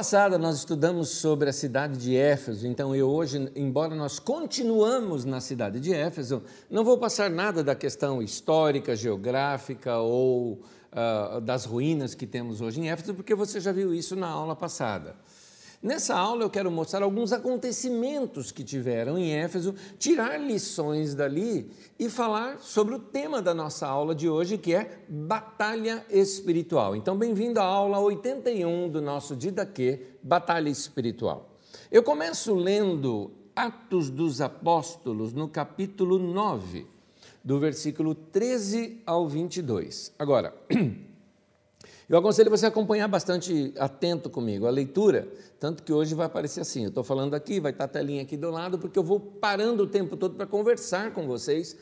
Passada nós estudamos sobre a cidade de Éfeso, então eu hoje, embora nós continuamos na cidade de Éfeso, não vou passar nada da questão histórica, geográfica ou uh, das ruínas que temos hoje em Éfeso, porque você já viu isso na aula passada. Nessa aula eu quero mostrar alguns acontecimentos que tiveram em Éfeso, tirar lições dali e falar sobre o tema da nossa aula de hoje, que é batalha espiritual. Então, bem-vindo à aula 81 do nosso Didaquê, Batalha Espiritual. Eu começo lendo Atos dos Apóstolos, no capítulo 9, do versículo 13 ao 22. Agora, Eu aconselho você a acompanhar bastante atento comigo a leitura, tanto que hoje vai aparecer assim. Eu estou falando aqui, vai estar a telinha aqui do lado, porque eu vou parando o tempo todo para conversar com vocês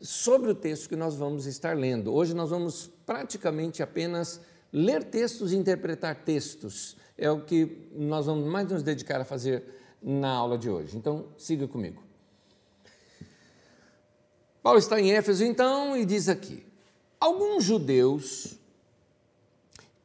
sobre o texto que nós vamos estar lendo. Hoje nós vamos praticamente apenas ler textos e interpretar textos. É o que nós vamos mais nos dedicar a fazer na aula de hoje. Então, siga comigo. Paulo está em Éfeso então e diz aqui: Alguns judeus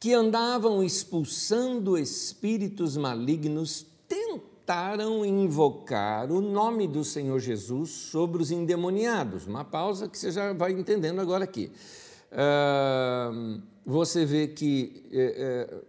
que andavam expulsando espíritos malignos tentaram invocar o nome do Senhor Jesus sobre os endemoniados. Uma pausa que você já vai entendendo agora aqui. Uh, você vê que uh,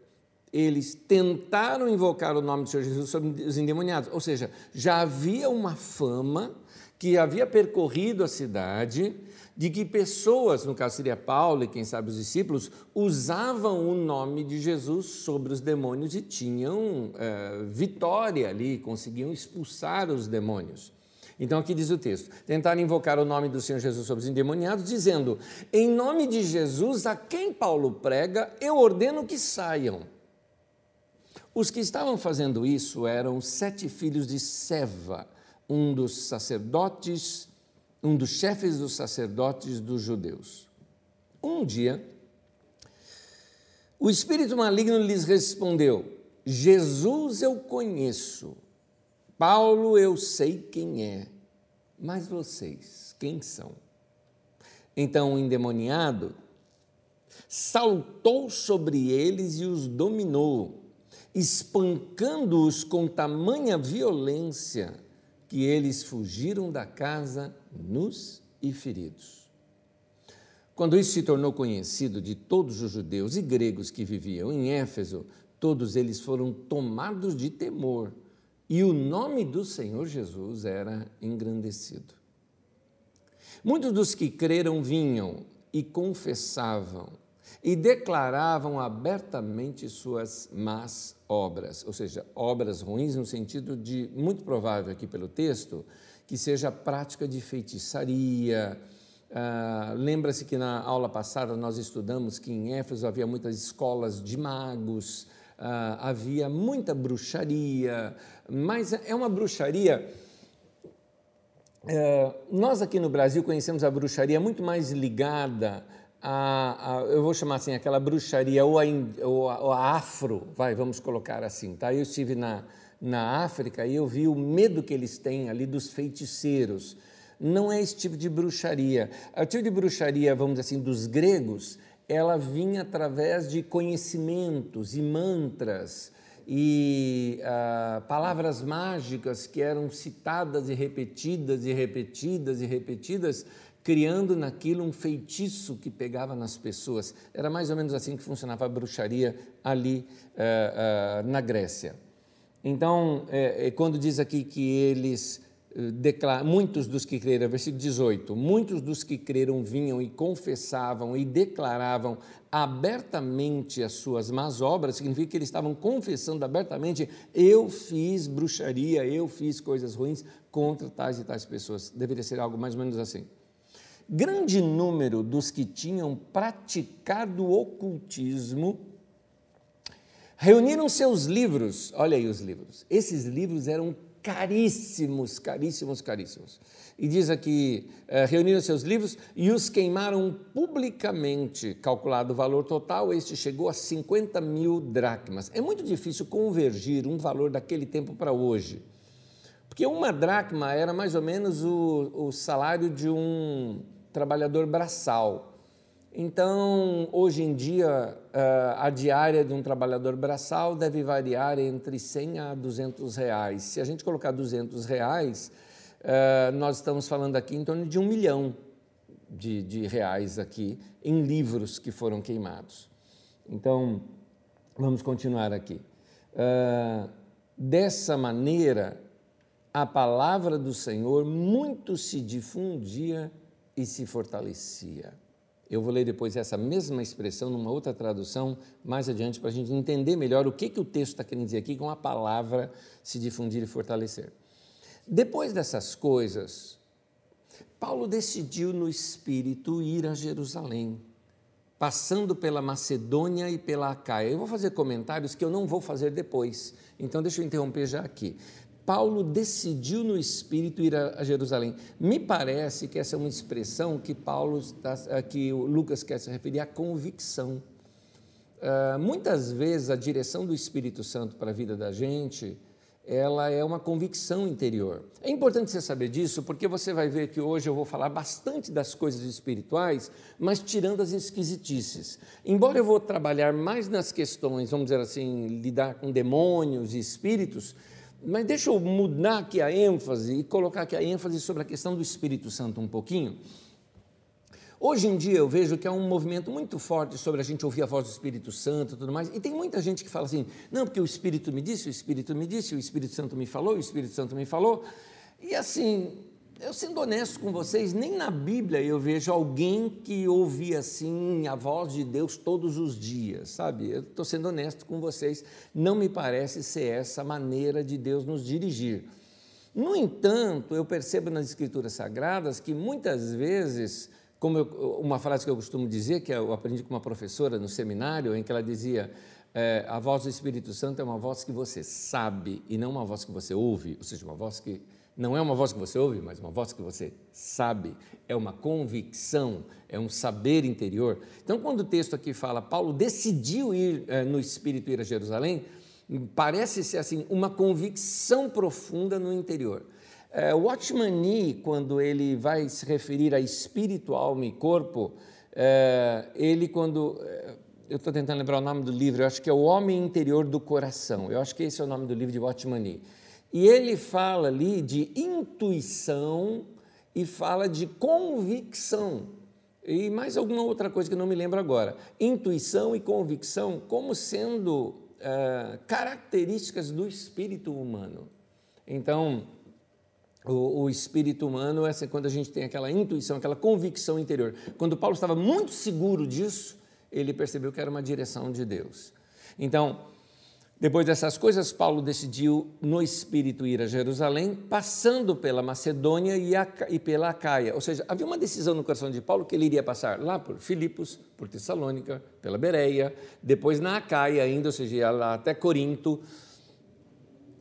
eles tentaram invocar o nome do Senhor Jesus sobre os endemoniados, ou seja, já havia uma fama que havia percorrido a cidade de que pessoas, no caso seria Paulo e quem sabe os discípulos, usavam o nome de Jesus sobre os demônios e tinham é, vitória ali, conseguiam expulsar os demônios. Então aqui diz o texto: tentaram invocar o nome do Senhor Jesus sobre os endemoniados, dizendo: Em nome de Jesus, a quem Paulo prega, eu ordeno que saiam. Os que estavam fazendo isso eram sete filhos de Seva, um dos sacerdotes um dos chefes dos sacerdotes dos judeus. Um dia, o espírito maligno lhes respondeu: Jesus eu conheço, Paulo eu sei quem é, mas vocês, quem são? Então o endemoniado saltou sobre eles e os dominou, espancando-os com tamanha violência que eles fugiram da casa nus e feridos. Quando isso se tornou conhecido de todos os judeus e gregos que viviam em Éfeso, todos eles foram tomados de temor e o nome do Senhor Jesus era engrandecido. Muitos dos que creram vinham e confessavam e declaravam abertamente suas más obras, ou seja, obras ruins no sentido de, muito provável aqui pelo texto, que seja prática de feitiçaria. Ah, Lembra-se que na aula passada nós estudamos que em Éfeso havia muitas escolas de magos, ah, havia muita bruxaria, mas é uma bruxaria. É, nós aqui no Brasil conhecemos a bruxaria muito mais ligada a, a, eu vou chamar assim, aquela bruxaria ou a, ou a, ou a afro, vai, vamos colocar assim, tá? Eu estive na, na África e eu vi o medo que eles têm ali dos feiticeiros. Não é esse tipo de bruxaria. O tipo de bruxaria, vamos dizer assim, dos gregos, ela vinha através de conhecimentos e mantras e ah, palavras mágicas que eram citadas e repetidas e repetidas e repetidas criando naquilo um feitiço que pegava nas pessoas. Era mais ou menos assim que funcionava a bruxaria ali uh, uh, na Grécia. Então, é, é, quando diz aqui que eles declaram, muitos dos que creram, versículo 18, muitos dos que creram vinham e confessavam e declaravam abertamente as suas más obras, significa que eles estavam confessando abertamente: eu fiz bruxaria, eu fiz coisas ruins contra tais e tais pessoas. Deveria ser algo mais ou menos assim. Grande número dos que tinham praticado ocultismo reuniram seus livros, olha aí os livros, esses livros eram caríssimos, caríssimos, caríssimos. E diz aqui: eh, reuniram seus livros e os queimaram publicamente. Calculado o valor total, este chegou a 50 mil dracmas. É muito difícil convergir um valor daquele tempo para hoje. Porque uma dracma era mais ou menos o, o salário de um trabalhador braçal. Então, hoje em dia, a diária de um trabalhador braçal deve variar entre 100 a 200 reais. Se a gente colocar 200 reais, nós estamos falando aqui em torno de um milhão de, de reais aqui em livros que foram queimados. Então, vamos continuar aqui. dessa maneira, a palavra do Senhor muito se difundia e se fortalecia. Eu vou ler depois essa mesma expressão numa outra tradução mais adiante para a gente entender melhor o que, que o texto está querendo dizer aqui com a palavra se difundir e fortalecer. Depois dessas coisas, Paulo decidiu no espírito ir a Jerusalém, passando pela Macedônia e pela Acaia. Eu vou fazer comentários que eu não vou fazer depois, então deixa eu interromper já aqui. Paulo decidiu no espírito ir a, Jerusalém. Me parece que essa é uma expressão que Paulo está, eh, que Lucas quer se referir à convicção. Uh, muitas vezes a direção do Espírito Santo para a vida da gente, ela é uma convicção interior. É importante você saber disso, porque você vai ver que hoje eu vou falar bastante das coisas espirituais, mas tirando as esquisitices. Embora eu vou trabalhar mais nas questões, vamos dizer assim, lidar com demônios e espíritos, mas deixa eu mudar aqui a ênfase e colocar aqui a ênfase sobre a questão do Espírito Santo um pouquinho. Hoje em dia eu vejo que há um movimento muito forte sobre a gente ouvir a voz do Espírito Santo e tudo mais, e tem muita gente que fala assim: não, porque o Espírito me disse, o Espírito me disse, o Espírito Santo me falou, o Espírito Santo me falou. E assim, eu sendo honesto com vocês, nem na Bíblia eu vejo alguém que ouve assim a voz de Deus todos os dias, sabe? Eu estou sendo honesto com vocês, não me parece ser essa maneira de Deus nos dirigir. No entanto, eu percebo nas Escrituras Sagradas que muitas vezes, como eu, uma frase que eu costumo dizer, que eu aprendi com uma professora no seminário, em que ela dizia: é, a voz do Espírito Santo é uma voz que você sabe e não uma voz que você ouve, ou seja, uma voz que não é uma voz que você ouve, mas uma voz que você sabe, é uma convicção, é um saber interior. Então, quando o texto aqui fala, Paulo decidiu ir eh, no Espírito ir a Jerusalém, parece ser assim, uma convicção profunda no interior. Eh, o Watchman Nee, quando ele vai se referir a espírito, alma e corpo, eh, ele quando eu estou tentando lembrar o nome do livro, eu acho que é O Homem Interior do Coração. Eu acho que esse é o nome do livro de Watchman Nee. E ele fala ali de intuição e fala de convicção. E mais alguma outra coisa que não me lembro agora. Intuição e convicção como sendo é, características do espírito humano. Então, o, o, espírito humano é assim, quando a gente tem aquela intuição, aquela convicção interior. Quando Paulo estava muito seguro disso, ele percebeu que era uma direção de Deus. Então, depois dessas coisas, Paulo decidiu no espírito ir a Jerusalém, passando pela Macedônia e, a, e, pela Acaia. Ou seja, havia uma decisão no coração de Paulo que ele iria passar lá por Filipos, por Tessalônica, pela Bereia, depois na Acaia ainda, ou seja, ia lá até Corinto.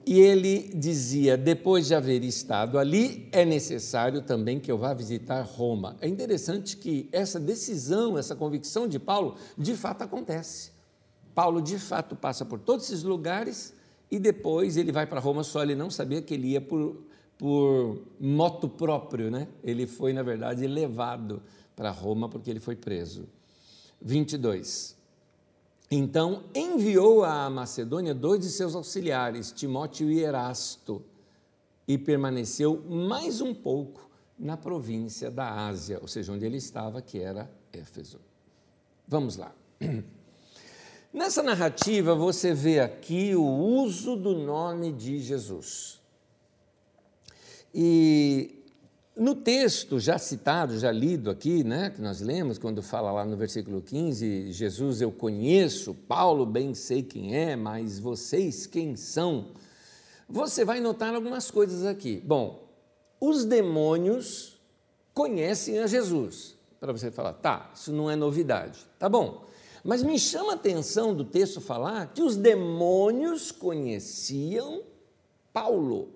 E ele dizia: depois de haver estado ali, é necessário também que eu vá visitar Roma. É interessante que essa decisão, essa convicção de Paulo, de fato acontece. Paulo de fato passa por todos esses lugares e depois ele vai para Roma, só ele não sabia que ele ia por, por moto próprio, né? Ele foi, na verdade, levado para Roma porque ele foi preso. 22. Então enviou à Macedônia dois de seus auxiliares, Timóteo e Erasto, e permaneceu mais um pouco na província da Ásia, ou seja, onde ele estava, que era Éfeso. Vamos lá. Nessa narrativa, você vê aqui o uso do nome de Jesus. E no texto já citado, já lido aqui, né, que nós lemos, quando fala lá no versículo 15: Jesus eu conheço, Paulo bem sei quem é, mas vocês quem são? Você vai notar algumas coisas aqui. Bom, os demônios conhecem a Jesus. Para você falar, tá, isso não é novidade. Tá bom. Mas me chama a atenção do texto falar que os demônios conheciam Paulo.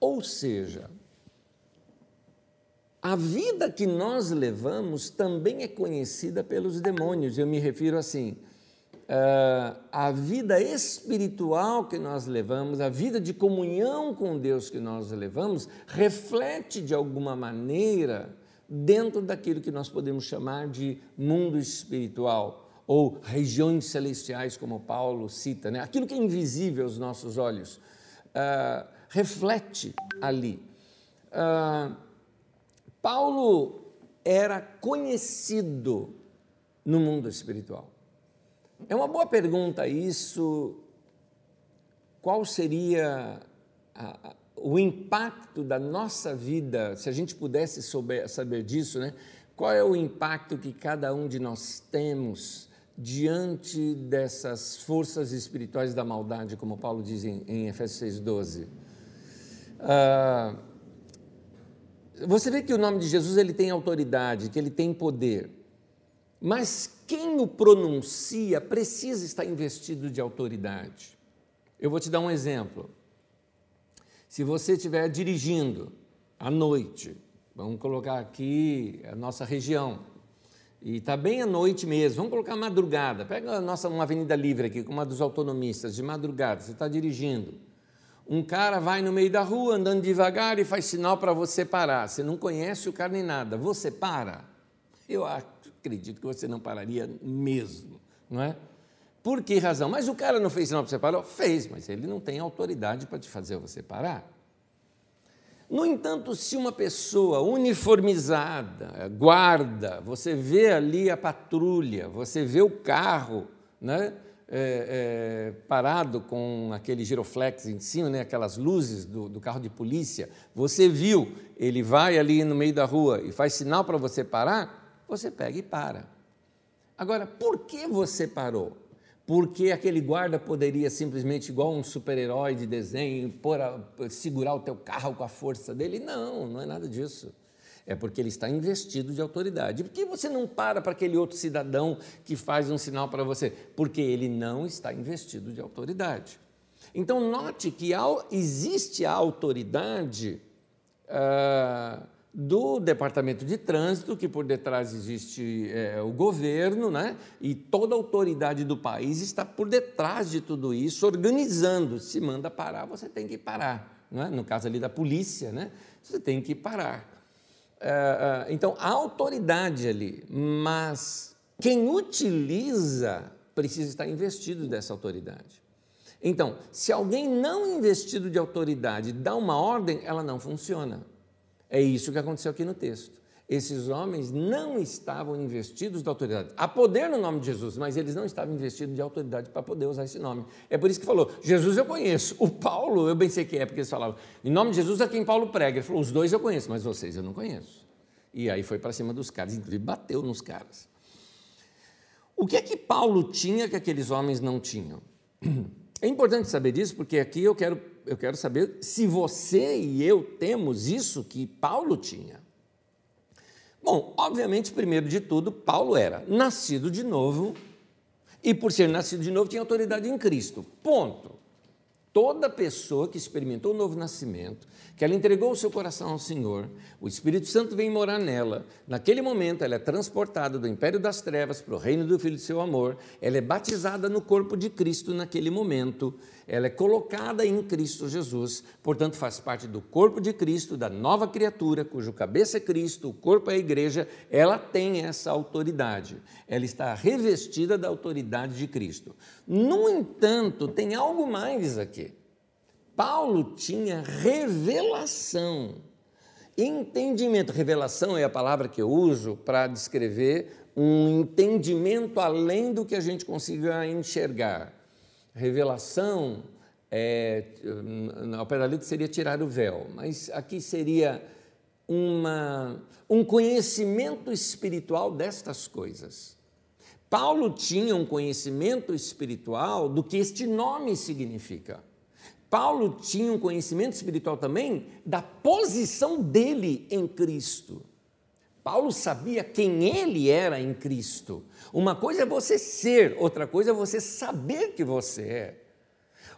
Ou seja, a vida que nós levamos também é conhecida pelos demônios. Eu me refiro assim, uh, a vida espiritual que nós levamos, a vida de comunhão com Deus que nós levamos, reflete de alguma maneira dentro daquilo que nós podemos chamar de mundo espiritual ou regiões celestiais, como Paulo cita, né? aquilo que é invisível aos nossos olhos, uh, reflete ali. Uh, Paulo era conhecido no mundo espiritual. É uma boa pergunta isso. Qual seria a, a, o impacto da nossa vida, se a gente pudesse souber, saber disso, né? Qual é o impacto que cada um de nós temos diante dessas forças espirituais da maldade, como Paulo diz em, em Efésios 6,12? Ah, você vê que o nome de Jesus ele tem autoridade, que ele tem poder, mas quem o pronuncia precisa estar investido de autoridade. Eu vou te dar um exemplo. Se você estiver dirigindo à noite, vamos colocar aqui a nossa região, e está bem à noite mesmo, vamos colocar madrugada. Pega a nossa uma avenida livre aqui, como uma dos autonomistas, de madrugada, você está dirigindo. Um cara vai no meio da rua andando devagar e faz sinal para você parar. Você não conhece o cara nem nada. Você para? Eu acredito que você não pararia mesmo, não é? Por que razão? Mas o cara não fez sinal para você parar? Fez, mas ele não tem autoridade para te fazer você parar. No entanto, se uma pessoa uniformizada, guarda, você vê ali a patrulha, você vê o carro né, é, é, parado com aquele giroflex em cima, né, aquelas luzes do, do carro de polícia, você viu, ele vai ali no meio da rua e faz sinal para você parar, você pega e para. Agora, por que você parou? Porque aquele guarda poderia simplesmente, igual um super-herói de desenho, a, segurar o teu carro com a força dele. Não, não é nada disso. É porque ele está investido de autoridade. Por que você não para para aquele outro cidadão que faz um sinal para você? Porque ele não está investido de autoridade. Então, note que existe a autoridade. Uh, do Departamento de Trânsito, que por detrás existe é, o governo, né? e toda a autoridade do país está por detrás de tudo isso, organizando. Se manda parar, você tem que parar. Né? No caso ali da polícia, né? você tem que parar. É, então, há autoridade ali, mas quem utiliza precisa estar investido dessa autoridade. Então, se alguém não investido de autoridade dá uma ordem, ela não funciona. É isso que aconteceu aqui no texto. Esses homens não estavam investidos de autoridade. Há poder no nome de Jesus, mas eles não estavam investidos de autoridade para poder usar esse nome. É por isso que falou: Jesus eu conheço. O Paulo, eu bem sei que é, porque eles falavam: em nome de Jesus é quem Paulo prega. Ele falou: os dois eu conheço, mas vocês eu não conheço. E aí foi para cima dos caras, inclusive bateu nos caras. O que é que Paulo tinha que aqueles homens não tinham? É importante saber disso, porque aqui eu quero eu quero saber se você e eu temos isso que Paulo tinha. Bom, obviamente, primeiro de tudo, Paulo era nascido de novo e, por ser nascido de novo, tinha autoridade em Cristo. Ponto. Toda pessoa que experimentou o novo nascimento, que ela entregou o seu coração ao Senhor, o Espírito Santo vem morar nela. Naquele momento, ela é transportada do império das trevas para o reino do Filho de seu amor. Ela é batizada no corpo de Cristo naquele momento. Ela é colocada em Cristo Jesus, portanto, faz parte do corpo de Cristo, da nova criatura, cujo cabeça é Cristo, o corpo é a igreja. Ela tem essa autoridade. Ela está revestida da autoridade de Cristo. No entanto, tem algo mais aqui. Paulo tinha revelação, entendimento. Revelação é a palavra que eu uso para descrever um entendimento além do que a gente consiga enxergar. Revelação, é, ao pé da letra seria tirar o véu, mas aqui seria uma, um conhecimento espiritual destas coisas. Paulo tinha um conhecimento espiritual do que este nome significa. Paulo tinha um conhecimento espiritual também da posição dele em Cristo. Paulo sabia quem ele era em Cristo. Uma coisa é você ser, outra coisa é você saber que você é.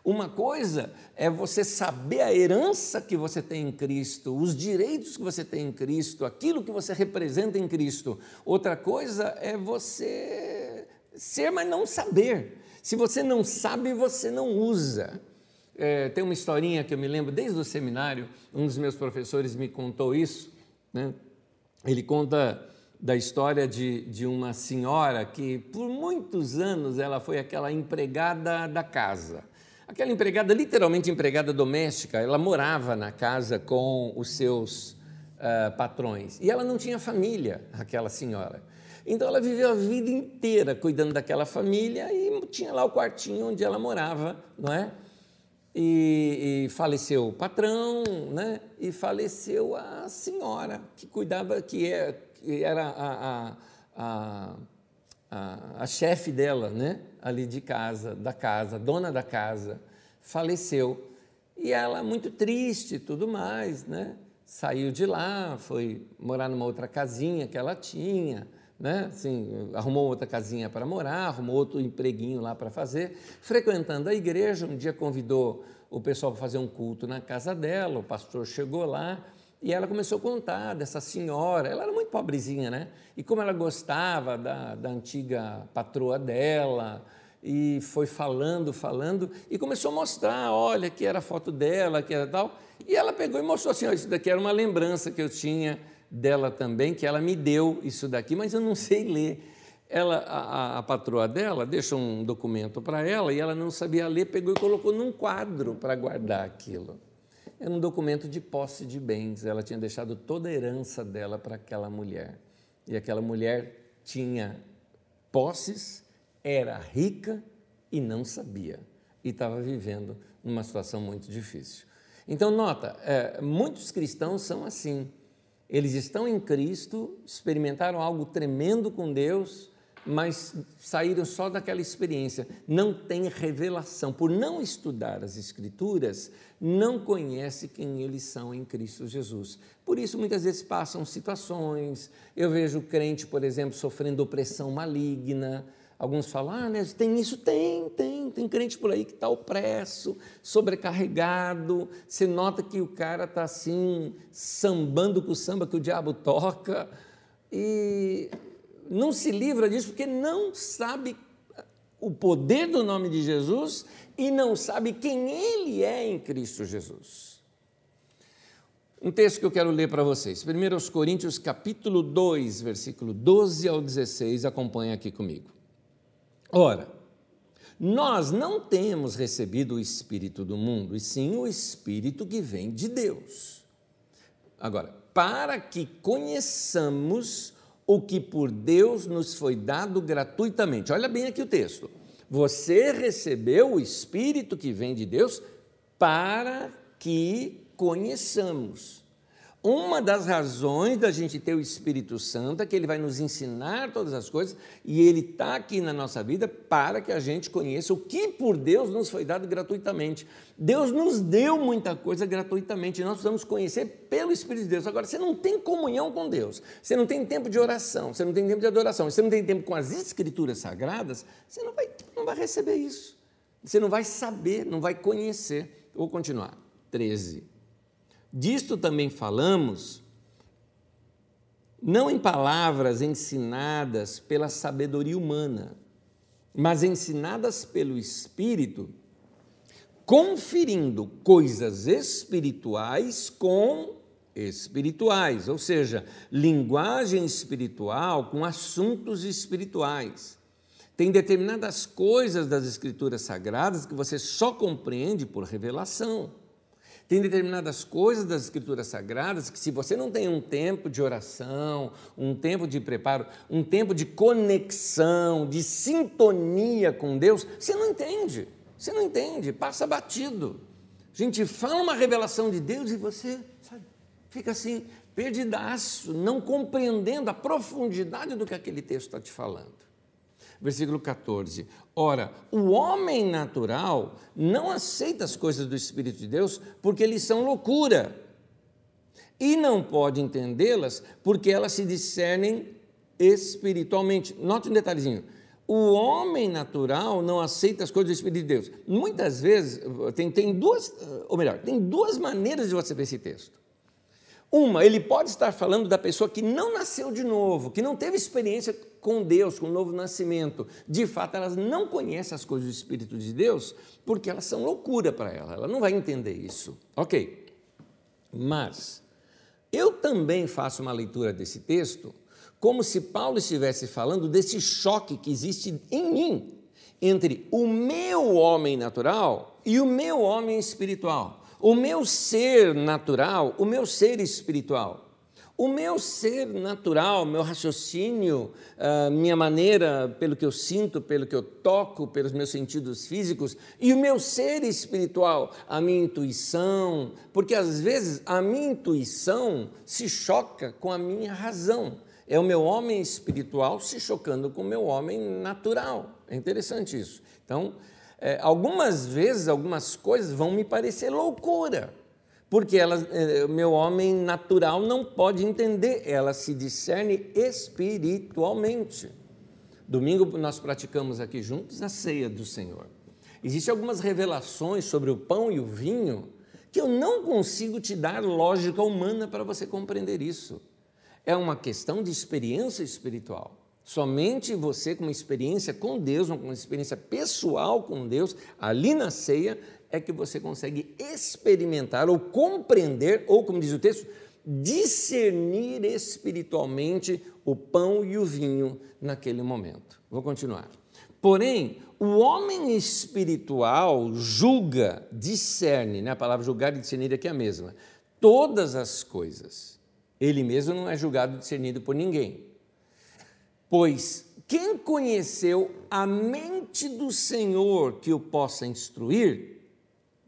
Uma coisa é você saber a herança que você tem em Cristo, os direitos que você tem em Cristo, aquilo que você representa em Cristo. Outra coisa é você ser, mas não saber. Se você não sabe, você não usa. É, tem uma historinha que eu me lembro desde o seminário, um dos meus professores me contou isso. Né? ele conta da história de, de uma senhora que, por muitos anos, ela foi aquela empregada da casa. Aquela empregada, literalmente empregada doméstica, ela morava na casa com os seus uh, patrões. E ela não tinha família, aquela senhora. Então ela viveu a vida inteira cuidando daquela família e tinha lá o quartinho onde ela morava, não é? E, e, faleceu o patrão, né? E faleceu a senhora que cuidava, que, é, era a, a, a, a, a chefe dela, né? Ali de casa, da casa, dona da casa, faleceu. E ela muito triste, e tudo mais, né? Saiu de lá, foi morar numa outra casinha que ela tinha né? Assim, arrumou outra casinha para morar, arrumou outro empreguinho lá para fazer. Frequentando a igreja, um dia convidou o pessoal para fazer um culto na casa dela, o pastor chegou lá e ela começou a contar dessa senhora. Ela era muito pobrezinha, né? E como ela gostava da, da antiga patroa dela, e foi falando, falando, e começou a mostrar, olha, que era a foto dela, que era tal. E ela pegou e mostrou assim, ó, isso daqui era uma lembrança que eu tinha dela também, que ela me deu isso daqui, mas eu não sei ler. Ela, a, a patroa dela deixou um documento para ela e ela não sabia ler, pegou e colocou num quadro para guardar aquilo. Era um documento de posse de bens. Ela tinha deixado toda a herança dela para aquela mulher. E aquela mulher tinha posses, era rica e não sabia. E estava vivendo numa situação muito difícil. Então, nota, é, muitos cristãos são assim. Eles estão em Cristo, experimentaram algo tremendo com Deus, mas saíram só daquela experiência. Não tem revelação. Por não estudar as Escrituras, não conhece quem eles são em Cristo Jesus. Por isso, muitas vezes passam situações. Eu vejo crente, por exemplo, sofrendo opressão maligna Alguns falam, ah, né, tem isso? Tem, tem. Tem crente por aí que está opresso, sobrecarregado. Você nota que o cara está assim, sambando com o samba que o diabo toca. E não se livra disso porque não sabe o poder do nome de Jesus e não sabe quem ele é em Cristo Jesus. Um texto que eu quero ler para vocês. 1 Coríntios capítulo 2, versículo 12 ao 16, acompanha aqui comigo. Ora, nós não temos recebido o Espírito do mundo, e sim o Espírito que vem de Deus. Agora, para que conheçamos o que por Deus nos foi dado gratuitamente. Olha bem aqui o texto. Você recebeu o Espírito que vem de Deus para que conheçamos. Uma das razões da gente ter o Espírito Santo é que ele vai nos ensinar todas as coisas e ele está aqui na nossa vida para que a gente conheça o que por Deus nos foi dado gratuitamente. Deus nos deu muita coisa gratuitamente e nós precisamos conhecer pelo Espírito de Deus. Agora, você não tem comunhão com Deus, você não tem tempo de oração, você não tem tempo de adoração, você não tem tempo com as Escrituras Sagradas, você não vai, não vai receber isso. Você não vai saber, não vai conhecer. Vou continuar. 13. Disto também falamos, não em palavras ensinadas pela sabedoria humana, mas ensinadas pelo Espírito, conferindo coisas espirituais com espirituais, ou seja, linguagem espiritual com assuntos espirituais. Tem determinadas coisas das Escrituras Sagradas que você só compreende por revelação. Tem determinadas coisas das Escrituras Sagradas que, se você não tem um tempo de oração, um tempo de preparo, um tempo de conexão, de sintonia com Deus, você não entende. Você não entende, passa batido. A gente fala uma revelação de Deus e você sabe, fica assim, perdidaço, não compreendendo a profundidade do que aquele texto está te falando versículo 14. Ora, o homem natural não aceita as coisas do Espírito de Deus porque eles são loucura e não pode entendê-las porque elas se discernem espiritualmente. Note um detalhezinho. O homem natural não aceita as coisas do Espírito de Deus. Muitas vezes, tem, tem duas, ou melhor, tem duas maneiras de você ver esse texto. Uma, ele pode estar falando da pessoa que não nasceu de novo, que não teve experiência com Deus, com o novo nascimento. De fato, elas não conhecem as coisas do Espírito de Deus porque elas são loucura para ela. Ela não vai entender isso. Ok. Mas Eu também faço uma leitura desse texto como se Paulo estivesse falando desse choque que existe em mim entre o meu homem natural e o meu homem espiritual. O meu ser natural, o meu ser espiritual. O meu ser natural, meu raciocínio, minha maneira, pelo que eu sinto, pelo que eu toco, pelos meus sentidos físicos, e o meu ser espiritual, a minha intuição, porque às vezes a minha intuição se choca com a minha razão. É o meu homem espiritual se chocando com o meu homem natural. É interessante isso. Então, é, algumas vezes, algumas coisas vão me parecer loucura porque ela, eh, meu homem natural não pode entender, ela se discerne espiritualmente. Domingo nós praticamos aqui juntos a ceia do Senhor. Existem algumas revelações sobre o pão e o vinho que eu não consigo te dar lógica humana para você compreender isso. É uma questão de experiência espiritual. Somente você, com uma experiência com Deus, uma experiência pessoal com Deus, ali na ceia, é que você consegue experimentar ou compreender, ou como diz o texto, discernir espiritualmente o pão e o vinho naquele momento. Vou continuar. Porém, o homem espiritual julga, discerne, né? a palavra julgar e discernir aqui é a mesma, todas as coisas. Ele mesmo não é julgado e discernido por ninguém. Pois quem conheceu a mente do Senhor que o possa instruir,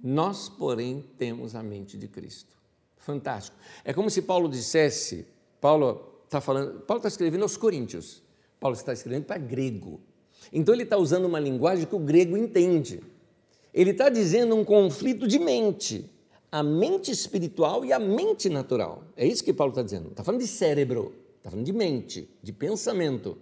nós, porém, temos a mente de Cristo. Fantástico. É como se Paulo dissesse, Paulo está falando, Paulo está escrevendo aos Coríntios, Paulo está escrevendo para grego. Então ele está usando uma linguagem que o grego entende. Ele está dizendo um conflito de mente, a mente espiritual e a mente natural. É isso que Paulo está dizendo. Está falando de cérebro, está falando de mente, de pensamento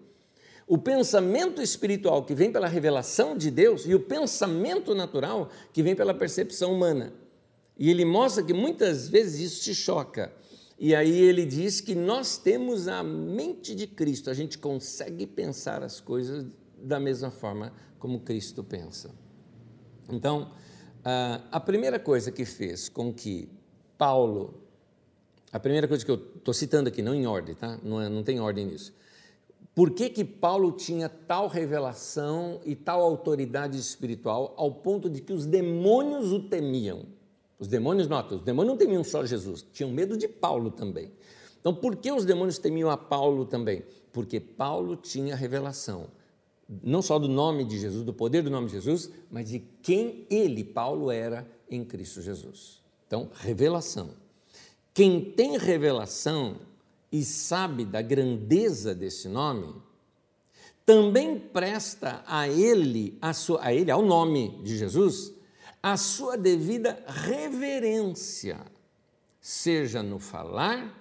o pensamento espiritual que vem pela revelação de Deus e o pensamento natural que vem pela percepção humana. E ele mostra que muitas vezes isso te choca. E aí ele diz que nós temos a mente de Cristo, a gente consegue pensar as coisas da mesma forma como Cristo pensa. Então, a primeira coisa que fez com que Paulo, a primeira coisa que eu estou citando aqui, não em ordem, tá? não, é, não tem ordem nisso por que, que Paulo tinha tal revelação e tal autoridade espiritual ao ponto de que os demônios o temiam? Os demônios, nota, os demônios não temiam só Jesus, tinham medo de Paulo também. Então, por que os demônios temiam a Paulo também? Porque Paulo tinha revelação, não só do nome de Jesus, do poder do nome de Jesus, mas de quem ele, Paulo, era em Cristo Jesus. Então, revelação. Quem tem revelação e sabe da grandeza desse nome, também presta a ele, a, sua, a ele, ao nome de Jesus, a sua devida reverência, seja no falar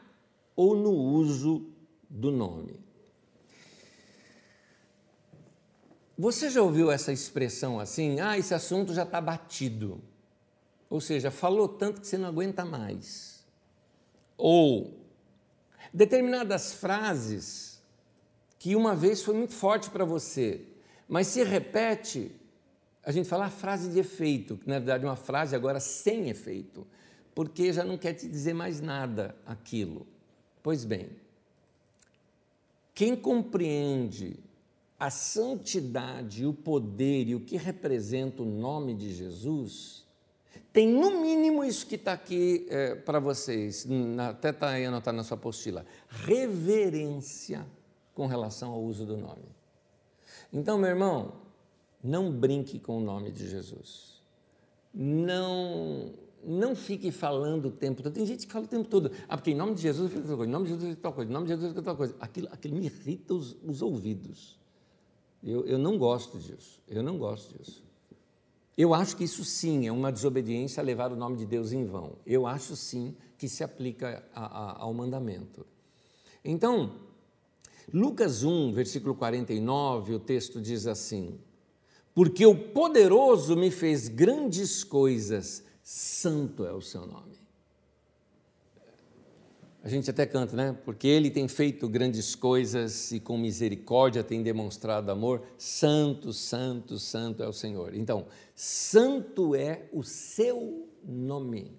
ou no uso do nome. Você já ouviu essa expressão assim? Ah, esse assunto já está batido. Ou seja, falou tanto que você não aguenta mais. Ou Determinadas frases que uma vez foi muito forte para você, mas se repete, a gente fala a frase de efeito, que na verdade é uma frase agora sem efeito, porque já não quer te dizer mais nada aquilo. Pois bem, quem compreende a santidade, o poder e o que representa o nome de Jesus, tem no mínimo isso que está aqui é, para vocês, na, até está aí anotado na sua apostila: reverência com relação ao uso do nome. Então, meu irmão, não brinque com o nome de Jesus. Não não fique falando o tempo todo. Tem gente que fala o tempo todo. Ah, porque em nome de Jesus eu fiz tal coisa, em nome de Jesus eu fiz tal coisa, em nome de Jesus eu fiz tal coisa. Aquilo, aquilo me irrita os, os ouvidos. Eu, eu não gosto disso. Eu não gosto disso. Eu acho que isso sim é uma desobediência a levar o nome de Deus em vão. Eu acho sim que se aplica a, a, ao mandamento. Então, Lucas 1, versículo 49, o texto diz assim: Porque o poderoso me fez grandes coisas, santo é o seu nome. A gente até canta, né? Porque ele tem feito grandes coisas e com misericórdia tem demonstrado amor. Santo, santo, santo é o Senhor. Então, santo é o seu nome.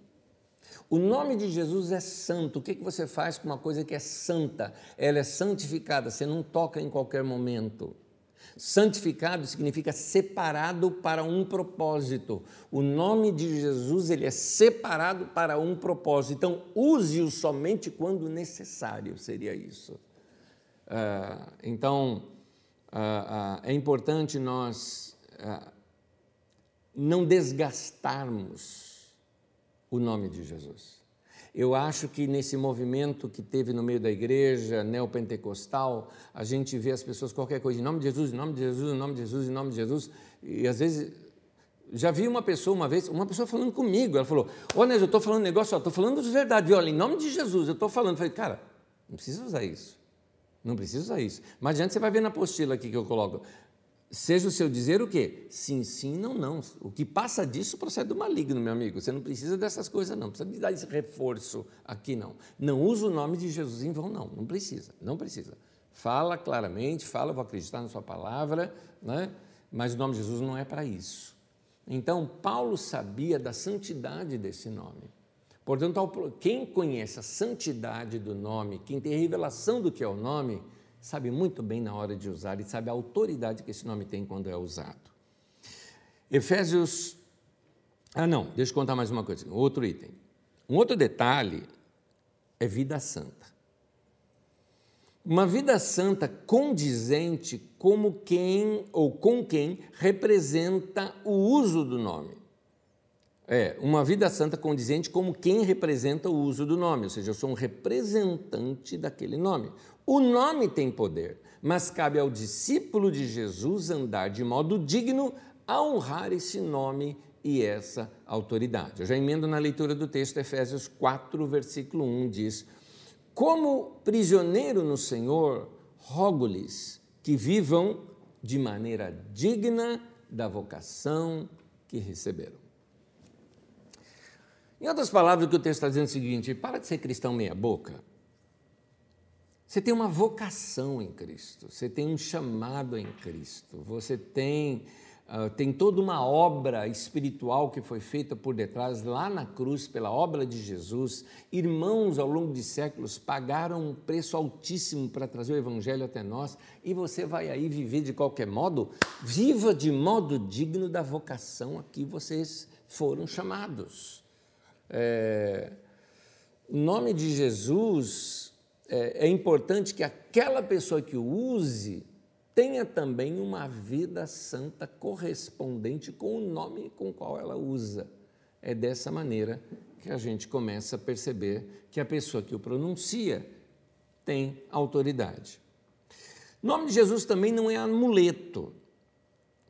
O nome de Jesus é santo. O que, você faz com uma coisa que é santa? Ela é santificada, você não toca em qualquer momento. Santificado significa separado para um propósito. O nome de Jesus ele é separado para um propósito. Então, use-o somente quando necessário, seria isso. Uh, então, uh, uh, é importante nós não desgastarmos o nome de Jesus. Eu acho que nesse movimento que teve no meio da igreja neopentecostal, a gente vê as pessoas qualquer coisa, em nome de Jesus, em nome de Jesus, em nome de Jesus, em nome de Jesus, e às vezes já vi uma pessoa uma vez, uma pessoa falando comigo, ela falou: Ô eu estou falando negócio, estou falando de verdade, olha, em nome de Jesus, eu estou falando. Eu falei, cara, não precisa usar isso. Não precisa usar isso. Mas adiante você vai ver na apostila aqui que eu coloco. Seja o seu dizer o quê? Sim, sim, não, não. O que passa disso procede do maligno, meu amigo. Você não precisa dessas coisas, não. Precisa me dar esse reforço aqui, não. Não usa o nome de Jesus em vão, não. Não precisa, não precisa. Fala claramente, fala, vou acreditar na sua palavra, né? mas o nome de Jesus não é para isso. Então, Paulo sabia da santidade desse nome. Portanto, quem conhece a santidade do nome, quem tem revelação do que é o nome, sabe muito bem na hora de usar e sabe a autoridade que esse nome tem quando é usado. Efésios. Ah, não, deixa eu contar mais uma coisa, outro item. Um outro detalhe é vida santa. Uma vida santa condizente como quem ou com quem representa o uso do nome. É, uma vida santa condizente como quem representa o uso do nome, ou seja, eu sou um representante daquele nome. O nome tem poder, mas cabe ao discípulo de Jesus andar de modo digno a honrar esse nome e essa autoridade. Eu já emendo na leitura do texto Efésios 4, versículo 1, diz: Como prisioneiro no Senhor, rogo-lhes que vivam de maneira digna da vocação que receberam. Em outras palavras, o que o texto está dizendo é o seguinte: para de ser cristão meia-boca você tem uma vocação em Cristo, você tem um chamado em Cristo, você tem, uh, tem toda uma obra espiritual que foi feita por detrás, lá na cruz, pela obra de Jesus. Irmãos, ao longo de séculos, pagaram um preço altíssimo para trazer o Evangelho até nós e você vai aí viver de qualquer modo? Viva de modo digno da vocação a que vocês foram chamados. É, nome de Jesus é, é importante que aquela pessoa que o use tenha também uma vida santa correspondente com o nome com o qual ela usa. É dessa maneira que a gente começa a perceber que a pessoa que o pronuncia tem autoridade. O nome de Jesus também não é amuleto.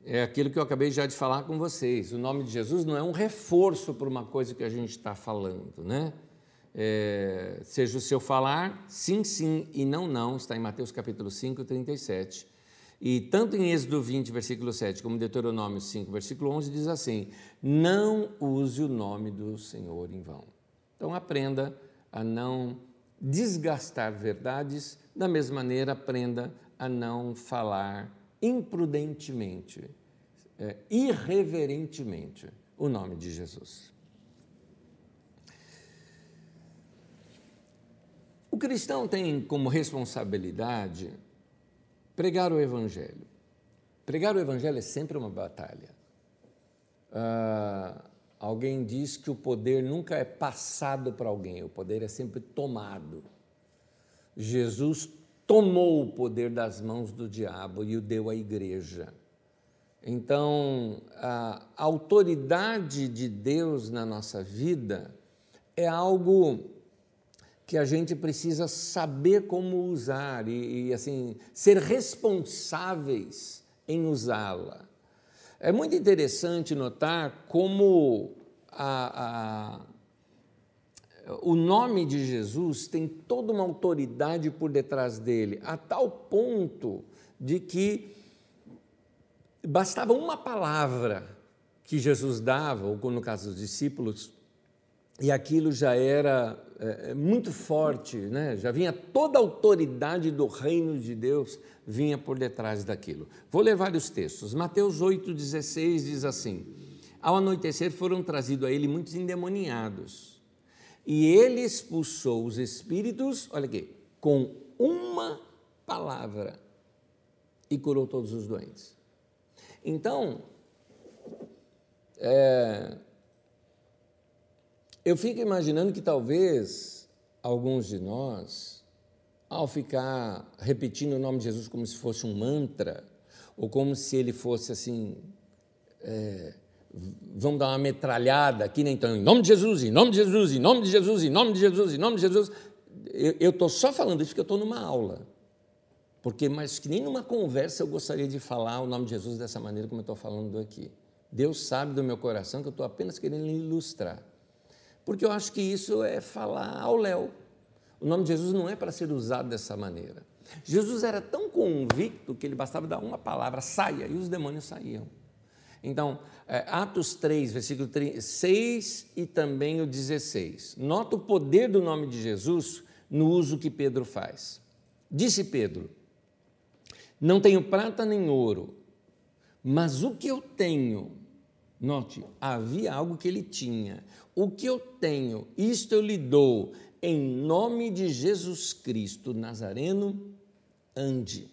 É aquilo que eu acabei já de falar com vocês. O nome de Jesus não é um reforço para uma coisa que a gente está falando, né? É, seja o seu falar, sim, sim e não, não, está em Mateus capítulo 5, 37. E tanto em Êxodo 20, versículo 7, como Deuteronômio 5, versículo 11, diz assim: Não use o nome do Senhor em vão. Então aprenda a não desgastar verdades, da mesma maneira aprenda a não falar imprudentemente, é, irreverentemente o nome de Jesus. O cristão tem como responsabilidade pregar o Evangelho. Pregar o Evangelho é sempre uma batalha. Uh, alguém diz que o poder nunca é passado para alguém, o poder é sempre tomado. Jesus tomou o poder das mãos do diabo e o deu à igreja. Então, a autoridade de Deus na nossa vida é algo que a gente precisa saber como usar e, e assim ser responsáveis em usá-la. É muito interessante notar como a, a, o nome de Jesus tem toda uma autoridade por detrás dele, a tal ponto de que bastava uma palavra que Jesus dava, ou no caso dos discípulos, e aquilo já era é, é, muito forte, né? já vinha toda a autoridade do reino de Deus vinha por detrás daquilo. Vou ler vários textos. Mateus 8,16 diz assim: Ao anoitecer foram trazidos a ele muitos endemoniados. E ele expulsou os espíritos, olha aqui, com uma palavra e curou todos os doentes. Então, é, eu fico imaginando que talvez alguns de nós, ao ficar repetindo o nome de Jesus como se fosse um mantra, ou como se ele fosse assim, é, vamos dar uma metralhada aqui, né? então, em nome de Jesus, em nome de Jesus, em nome de Jesus, em nome de Jesus, em nome de Jesus. Eu estou só falando isso porque eu estou numa aula. Porque, mas que nem numa conversa eu gostaria de falar o nome de Jesus dessa maneira como eu estou falando aqui. Deus sabe do meu coração que eu estou apenas querendo ilustrar. Porque eu acho que isso é falar ao léu. O nome de Jesus não é para ser usado dessa maneira. Jesus era tão convicto que ele bastava dar uma palavra, saia, e os demônios saíam. Então, é, Atos 3, versículo 6 e também o 16. Nota o poder do nome de Jesus no uso que Pedro faz. Disse Pedro: Não tenho prata nem ouro, mas o que eu tenho, note, havia algo que ele tinha. O que eu tenho, isto eu lhe dou, em nome de Jesus Cristo Nazareno, ande.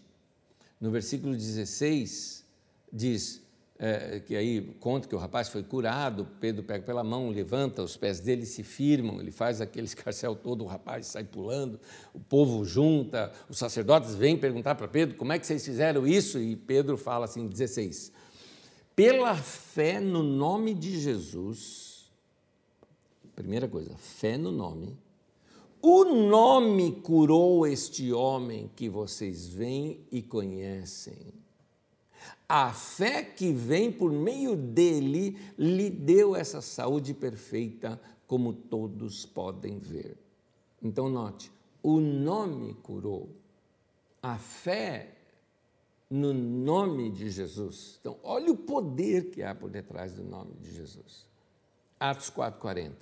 No versículo 16, diz: é, que aí conta que o rapaz foi curado, Pedro pega pela mão, levanta, os pés dele se firmam, ele faz aquele escarcel todo, o rapaz sai pulando, o povo junta, os sacerdotes vêm perguntar para Pedro como é que vocês fizeram isso, e Pedro fala assim, 16, pela fé no nome de Jesus, primeira coisa, fé no nome, o nome curou este homem que vocês veem e conhecem a fé que vem por meio dele lhe deu essa saúde perfeita, como todos podem ver. Então, note: o nome curou. A fé no nome de Jesus. Então, olha o poder que há por detrás do nome de Jesus. Atos 4,40.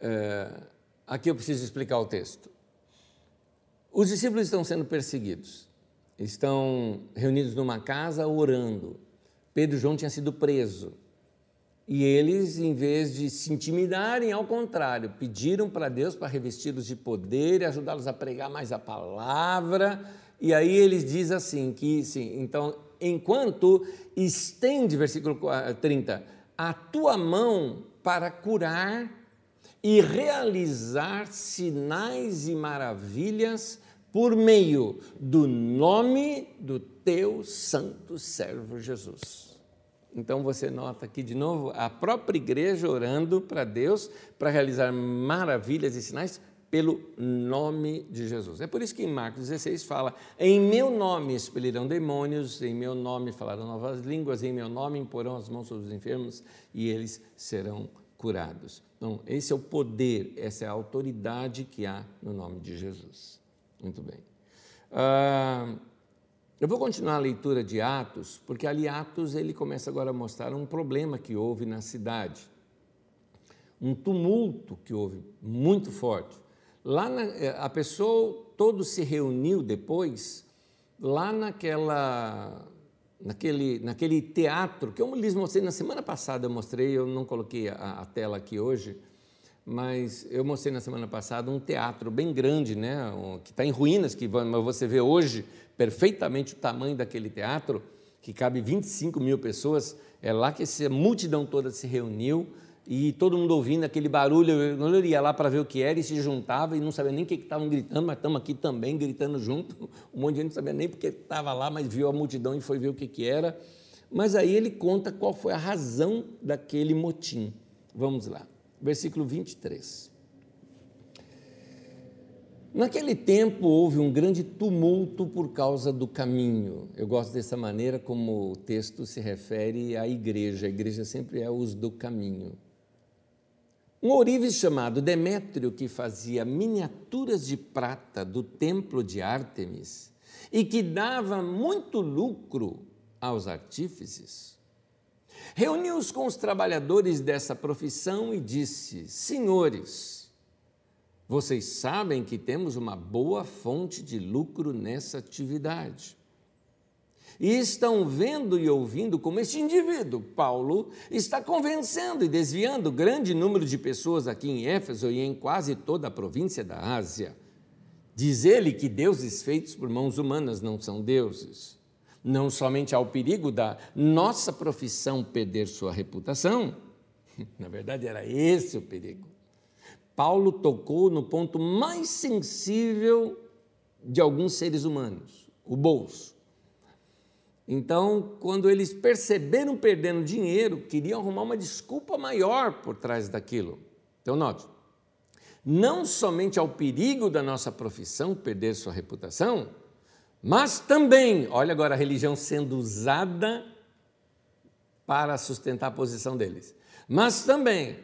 É, aqui eu preciso explicar o texto. Os discípulos estão sendo perseguidos estão reunidos numa casa orando. Pedro e João tinham sido presos. E eles, em vez de se intimidarem, ao contrário, pediram para Deus para revesti-los de poder e ajudá-los a pregar mais a palavra. E aí eles dizem assim: que sim, então, enquanto estende, versículo 30, a tua mão para curar e realizar sinais e maravilhas por meio do nome do teu santo servo Jesus. Então você nota aqui de novo a própria igreja orando para Deus para realizar maravilhas e sinais pelo nome de Jesus. É por isso que em Marcos 16 fala: Em meu nome expelirão demônios, em meu nome falarão novas línguas, em meu nome imporão as mãos sobre os enfermos e eles serão curados. Então, esse é o poder, essa é a autoridade que há no nome de Jesus. Muito bem. Uh, eu vou continuar a leitura de Atos, porque ali Atos ele começa agora a mostrar um problema que houve na cidade, um tumulto que houve muito forte. Lá na, eh, a pessoa todo se reuniu depois lá naquela naquele, naquele teatro que eu lhes mostrei na semana passada, eu mostrei, eu não coloquei a, a tela aqui hoje, mas eu mostrei na semana passada um teatro bem grande, né, que está em ruínas, que você vê hoje perfeitamente o tamanho daquele teatro, que cabe 25 mil pessoas. É lá que essa multidão toda se reuniu e todo mundo ouvindo aquele barulho. Eu ia lá para ver o que era e se juntava e não sabia nem o que estavam gritando, mas estamos aqui também gritando junto. Um monte de gente não sabia nem porque estava lá, mas viu a multidão e foi ver o que, que era. Mas aí ele conta qual foi a razão daquele motim. Vamos lá versículo 23. Naquele tempo houve um grande tumulto por causa do caminho. Eu gosto dessa maneira como o texto se refere à igreja. A igreja sempre é os do caminho. Um ourives chamado Demétrio, que fazia miniaturas de prata do templo de Ártemis e que dava muito lucro aos artífices, Reuniu-os com os trabalhadores dessa profissão e disse: Senhores, vocês sabem que temos uma boa fonte de lucro nessa atividade. E estão vendo e ouvindo como este indivíduo, Paulo, está convencendo e desviando grande número de pessoas aqui em Éfeso e em quase toda a província da Ásia. Diz ele que deuses feitos por mãos humanas não são deuses. Não somente há o perigo da nossa profissão perder sua reputação, na verdade era esse o perigo. Paulo tocou no ponto mais sensível de alguns seres humanos, o bolso. Então, quando eles perceberam perdendo dinheiro, queriam arrumar uma desculpa maior por trás daquilo. Então, note, não somente ao perigo da nossa profissão perder sua reputação, mas também, olha agora a religião sendo usada para sustentar a posição deles, mas também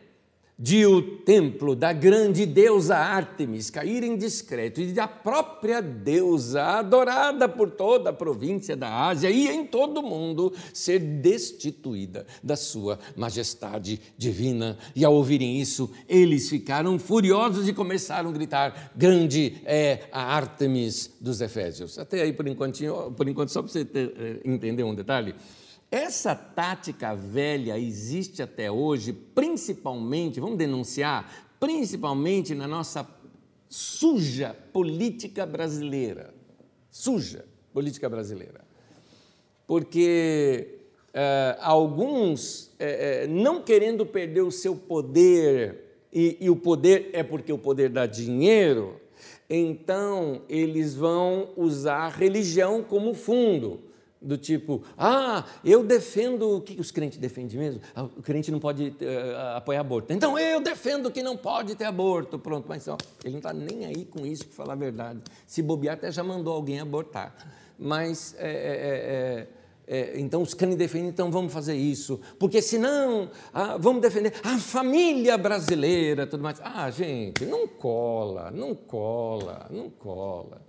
de o templo da grande deusa Ártemis cair em discreto e da própria deusa, adorada por toda a província da Ásia e em todo o mundo, ser destituída da sua majestade divina. E ao ouvirem isso, eles ficaram furiosos e começaram a gritar: Grande é a Ártemis dos Efésios. Até aí, por enquanto, por enquanto só para você ter, eh, entender um detalhe. Essa tática velha existe até hoje, principalmente, vamos denunciar, principalmente na nossa suja política brasileira. Suja política brasileira. Porque uh, alguns, uh, não querendo perder o seu poder, e, e o poder é porque o poder dá dinheiro, então eles vão usar a religião como fundo do tipo, ah, eu defendo o que os crentes defendem mesmo? Ah, o crente não pode uh, apoiar aborto. Então eu defendo que não pode ter aborto. Pronto, mas ó, ele não está nem aí com isso, para falar a verdade. Se bobear, até já mandou alguém abortar. Mas é, é, é, então os crentes defendem, então vamos fazer isso. Porque senão, ah, vamos defender a família brasileira, tudo mais. Ah, gente, não cola, não cola, não cola.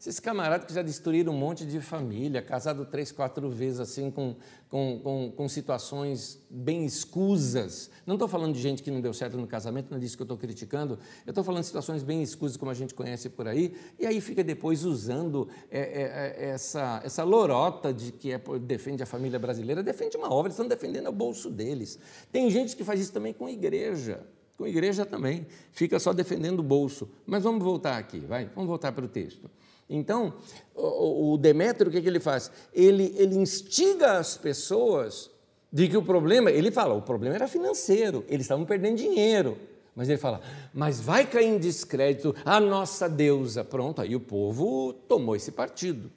Esses camaradas que já destruíram um monte de família, casado três, quatro vezes, assim, com, com, com, com situações bem escusas. Não estou falando de gente que não deu certo no casamento, não é disso que eu estou criticando. Eu estou falando de situações bem escusas, como a gente conhece por aí, e aí fica depois usando é, é, é, essa, essa lorota de que é, defende a família brasileira, defende uma obra, estão defendendo o bolso deles. Tem gente que faz isso também com igreja com igreja também, fica só defendendo o bolso. Mas vamos voltar aqui, vai, vamos voltar para o texto. Então, o, o Demétrio, o que, que ele faz? Ele, ele instiga as pessoas de que o problema, ele fala, o problema era financeiro, eles estavam perdendo dinheiro. Mas ele fala, mas vai cair em descrédito a nossa deusa. Pronto, aí o povo tomou esse partido.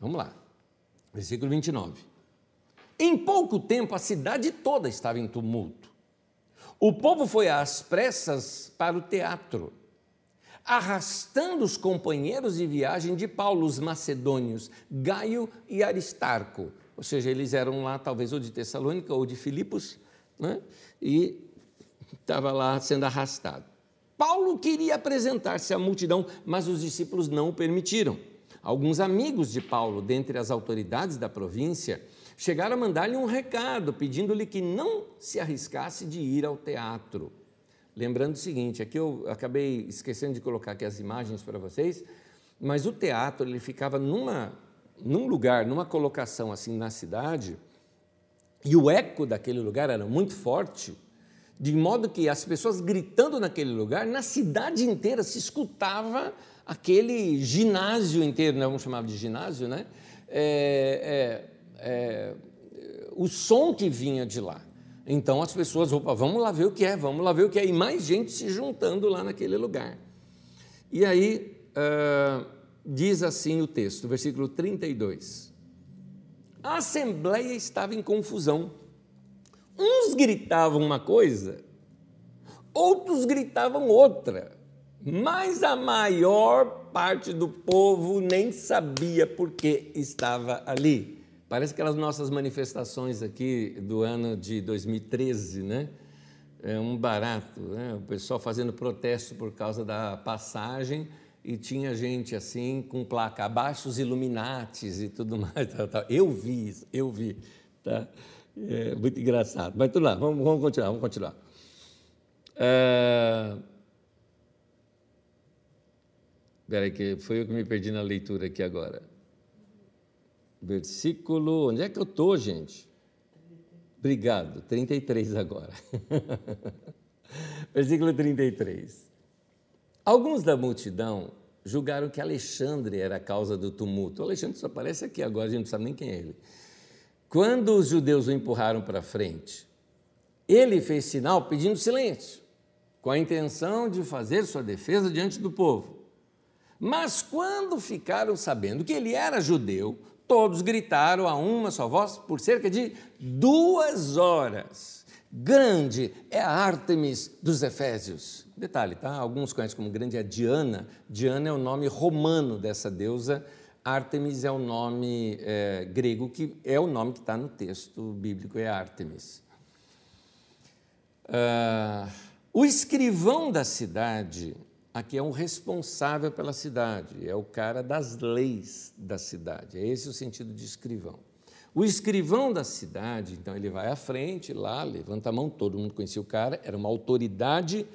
Vamos lá, versículo 29. Em pouco tempo a cidade toda estava em tumulto. O povo foi às pressas para o teatro arrastando os companheiros de viagem de Paulo, os macedônios, Gaio e Aristarco. Ou seja, eles eram lá, talvez, ou de Tessalônica ou de Filipos, né? e estava lá sendo arrastado. Paulo queria apresentar-se à multidão, mas os discípulos não o permitiram. Alguns amigos de Paulo, dentre as autoridades da província, chegaram a mandar-lhe um recado, pedindo-lhe que não se arriscasse de ir ao teatro. Lembrando o seguinte, aqui eu acabei esquecendo de colocar aqui as imagens para vocês, mas o teatro ele ficava numa, num lugar, numa colocação assim na cidade, e o eco daquele lugar era muito forte, de modo que as pessoas gritando naquele lugar, na cidade inteira se escutava aquele ginásio inteiro, né? vamos chamar de ginásio, né? É, é, é, o som que vinha de lá. Então as pessoas, opa, vamos lá ver o que é, vamos lá ver o que é, e mais gente se juntando lá naquele lugar. E aí uh, diz assim o texto, versículo 32. A assembleia estava em confusão. Uns gritavam uma coisa, outros gritavam outra, mas a maior parte do povo nem sabia por que estava ali. Parece aquelas nossas manifestações aqui do ano de 2013, né? É um barato, né? O pessoal fazendo protesto por causa da passagem e tinha gente assim com placa abaixo os Illuminates e tudo mais. Tal, tal. Eu vi isso, eu vi, tá? É muito engraçado. Mas tudo lá, vamos, vamos continuar, vamos continuar. É... Espera aí, que foi eu que me perdi na leitura aqui agora. Versículo. Onde é que eu estou, gente? Obrigado, 33 agora. versículo 33. Alguns da multidão julgaram que Alexandre era a causa do tumulto. O Alexandre só aparece aqui agora, a gente não sabe nem quem é ele. Quando os judeus o empurraram para frente, ele fez sinal pedindo silêncio, com a intenção de fazer sua defesa diante do povo. Mas quando ficaram sabendo que ele era judeu, todos gritaram a uma só voz por cerca de duas horas. Grande é a Ártemis dos Efésios. Detalhe, tá? Alguns conhecem como grande a Diana. Diana é o nome romano dessa deusa. Ártemis é o nome é, grego, que é o nome que está no texto bíblico, é Ártemis. Uh, o escrivão da cidade, aqui é um responsável pela cidade, é o cara das leis da cidade, é esse o sentido de escrivão. O escrivão da cidade, então, ele vai à frente lá, levanta a mão, todo mundo conhecia o cara, era uma autoridade,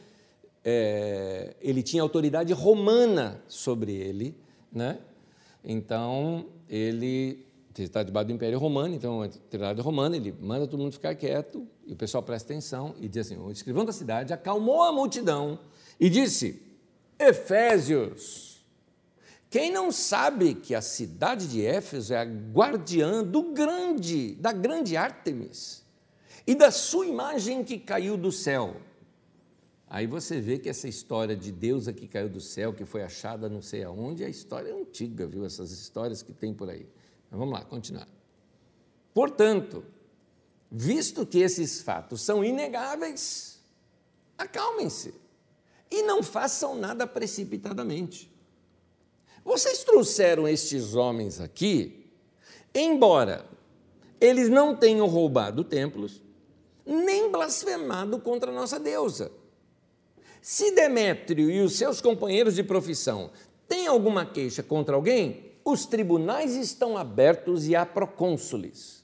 é, ele tinha autoridade romana sobre ele, né? Então, ele está debaixo do Império Romano, então, a autoridade romana, ele manda todo mundo ficar quieto, e o pessoal presta atenção, e diz assim: o escrivão da cidade acalmou a multidão e disse: Efésios, quem não sabe que a cidade de Éfeso é a guardiã do grande, da grande Ártemis e da sua imagem que caiu do céu? Aí você vê que essa história de deusa que caiu do céu, que foi achada não sei aonde, a história é antiga, viu? Essas histórias que tem por aí. Mas vamos lá, continuar. Portanto, visto que esses fatos são inegáveis, acalmem-se e não façam nada precipitadamente. Vocês trouxeram estes homens aqui, embora eles não tenham roubado templos, nem blasfemado contra a nossa deusa. Se Demétrio e os seus companheiros de profissão têm alguma queixa contra alguém, os tribunais estão abertos e há procônsules.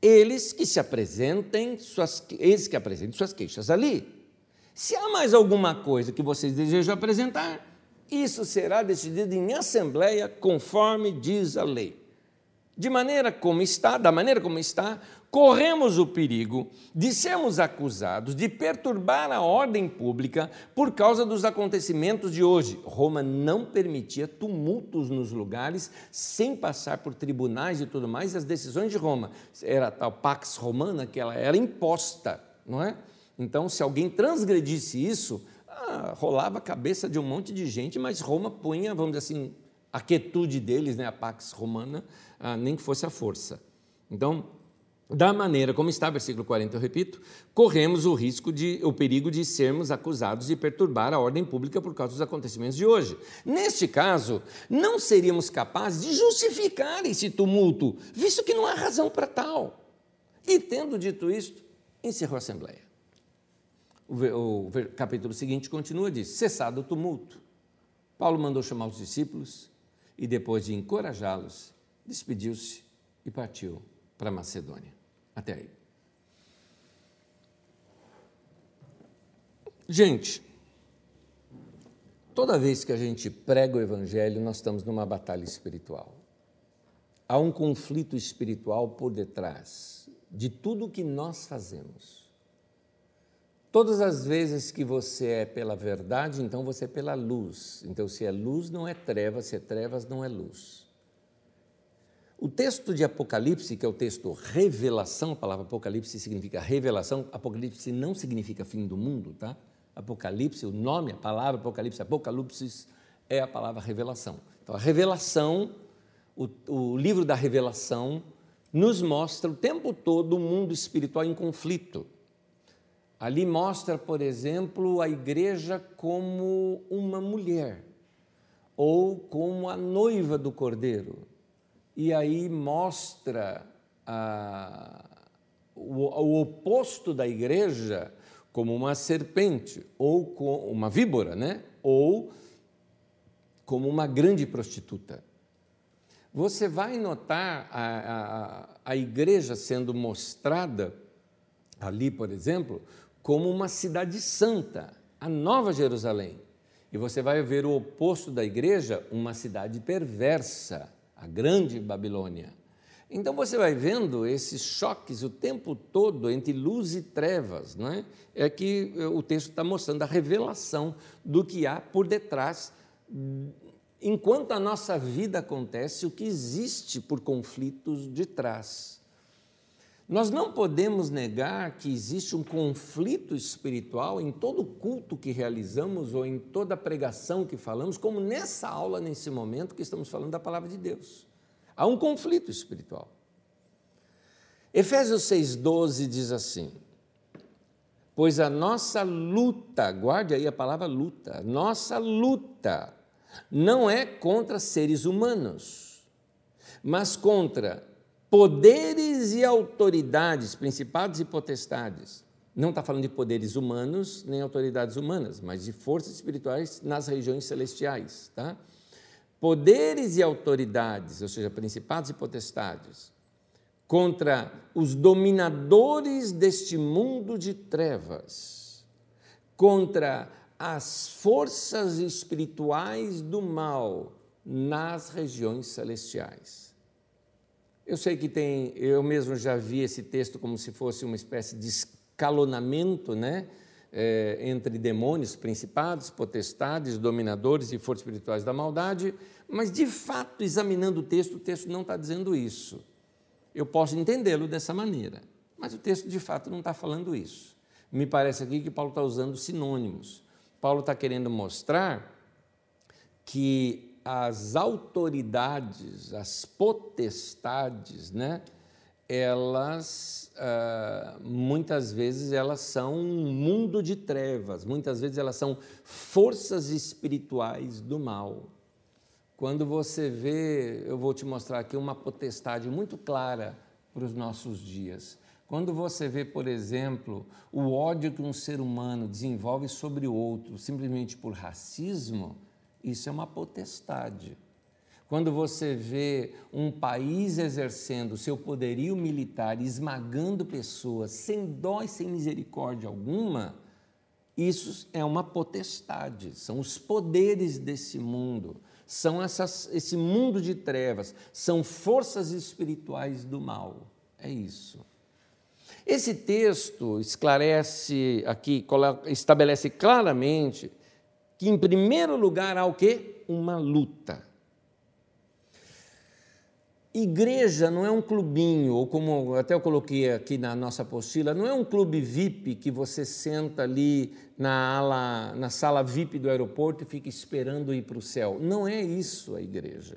Eles que se apresentem suas, eles que apresentem suas queixas ali. Se há mais alguma coisa que vocês desejam apresentar, isso será decidido em assembleia, conforme diz a lei. De maneira como está, da maneira como está, corremos o perigo de sermos acusados de perturbar a ordem pública por causa dos acontecimentos de hoje. Roma não permitia tumultos nos lugares sem passar por tribunais e tudo mais, e as decisões de Roma, era a tal Pax Romana, que ela era imposta, não é? Então, se alguém transgredisse isso, ah, rolava a cabeça de um monte de gente, mas Roma punha, vamos dizer assim, a quietude deles, né, a Pax Romana, ah, nem que fosse a força. Então, da maneira como está, versículo 40, eu repito, corremos o risco de, o perigo de sermos acusados de perturbar a ordem pública por causa dos acontecimentos de hoje. Neste caso, não seríamos capazes de justificar esse tumulto, visto que não há razão para tal. E tendo dito isto, encerrou a assembleia. O, capítulo seguinte continua, diz, cessado o tumulto. Paulo mandou chamar os discípulos e depois de encorajá-los, despediu-se e partiu para Macedônia. Até aí. Gente, toda vez que a gente prega o Evangelho, nós estamos numa batalha espiritual. Há um conflito espiritual por detrás de tudo o que nós fazemos. Todas as vezes que você é pela verdade, então você é pela luz. Então, se é luz, não é trevas, se é trevas, não é luz. O texto de Apocalipse, que é o texto revelação, a palavra Apocalipse significa revelação, Apocalipse não significa fim do mundo, tá? Apocalipse, o nome, a palavra Apocalipse, Apocalipse é a palavra revelação. Então, a revelação, o, o livro da revelação, nos mostra o tempo todo o mundo espiritual em conflito Ali mostra, por exemplo, a igreja como uma mulher ou como a noiva do cordeiro. E aí mostra a, o, o, oposto da igreja como uma serpente ou com uma víbora, né? Ou como uma grande prostituta. Você vai notar a, a, a igreja sendo mostrada ali, por exemplo, como uma cidade santa, a Nova Jerusalém. E você vai ver o oposto da igreja, uma cidade perversa, a Grande Babilônia. Então você vai vendo esses choques o tempo todo entre luz e trevas, não é? É que eh, o texto está mostrando a revelação do que há por detrás, enquanto a nossa vida acontece, o que existe por conflitos de trás. Nós não podemos negar que existe um conflito espiritual em todo culto que realizamos ou em toda pregação que falamos, como nessa aula, nesse momento que estamos falando da palavra de Deus. Há um conflito espiritual. Efésios 6,12 diz assim: Pois a nossa luta, guarde aí a palavra luta, nossa luta não é contra seres humanos, mas contra poderes e autoridades, principados e potestades. Não está falando de poderes humanos nem autoridades humanas, mas de forças espirituais nas regiões celestiais, tá? poderes e autoridades, ou seja, principados e potestades, contra os dominadores deste mundo de trevas, contra as forças espirituais do mal nas regiões celestiais. Eu sei que tem, eu mesmo já vi esse texto como se fosse uma espécie de escalonamento, né? é, entre demônios, principados, potestades, dominadores e forças espirituais da maldade, mas de fato, examinando o texto, o texto não está dizendo isso. Eu posso entendê-lo dessa maneira, mas o texto de fato não está falando isso. Me parece aqui que Paulo está usando sinônimos. Paulo está querendo mostrar que as autoridades, as potestades, né, elas uh, muitas vezes elas são um mundo de trevas, muitas vezes elas são forças espirituais do mal. Quando você vê, eu vou te mostrar aqui uma potestade muito clara para os nossos dias. Quando você vê, por exemplo, o ódio que um ser humano desenvolve sobre o outro simplesmente por racismo, isso é uma potestade. Quando você vê um país exercendo seu poderio militar, esmagando pessoas sem dó e sem misericórdia alguma, isso é uma potestade, são os poderes desse mundo, são essas, esse mundo de trevas, são forças espirituais do mal. É isso. Esse texto esclarece aqui, estabelece claramente que, em primeiro lugar, há o quê? Uma luta. Igreja não é um clubinho, ou como até eu coloquei aqui na nossa apostila, não é um clube VIP que você senta ali na, ala, na sala VIP do aeroporto e fica esperando ir para o céu. Não é isso a igreja.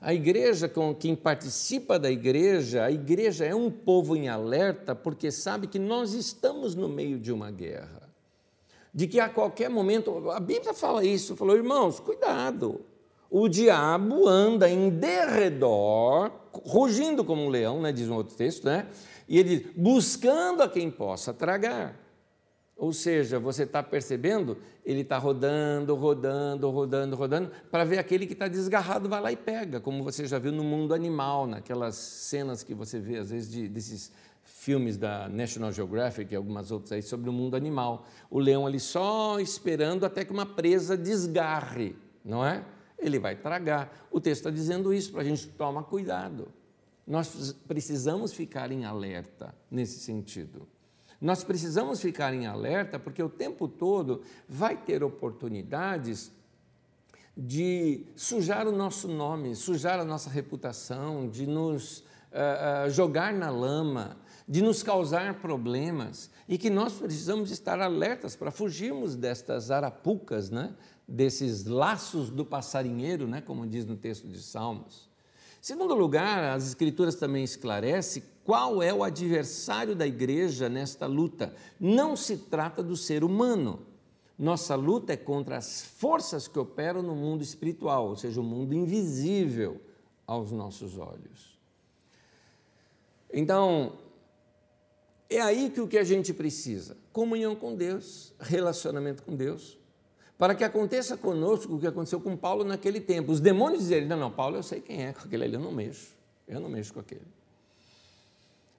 A igreja, com quem participa da igreja, a igreja é um povo em alerta porque sabe que nós estamos no meio de uma guerra. De que a qualquer momento, a Bíblia fala isso, falou, irmãos, cuidado, o diabo anda em derredor, rugindo como um leão, né, diz um outro texto, né? E ele diz, buscando a quem possa tragar. Ou seja, você está percebendo? Ele está rodando, rodando, rodando, rodando, para ver aquele que está desgarrado, vai lá e pega, como você já viu no mundo animal, naquelas cenas que você vê, às vezes, de, desses filmes da National Geographic e algumas outras aí sobre o mundo animal. O leão ali só esperando até que uma presa desgarre, não é? ele vai tragar. O texto está dizendo isso para a gente tomar cuidado. Nós precisamos ficar em alerta nesse sentido. Nós precisamos ficar em alerta porque o tempo todo vai ter oportunidades de sujar o nosso nome, sujar a nossa reputação, de nos uh, uh, jogar na lama, de nos causar problemas e que nós precisamos estar alertas para fugirmos destas arapucas, né? desses laços do passarinheiro, né, como diz no texto de Salmos. Segundo lugar, as Escrituras também esclarecem qual é o adversário da igreja nesta luta. Não se trata do ser humano. Nossa luta é contra as forças que operam no mundo espiritual, ou seja, o mundo invisível aos nossos olhos. Então, é aí que o que a gente precisa: comunhão com Deus, relacionamento com Deus, para que aconteça conosco o que aconteceu com Paulo naquele tempo. Os demônios dizerem: não, não, Paulo, eu sei quem é, com aquele ali eu não mexo, eu não mexo com aquele.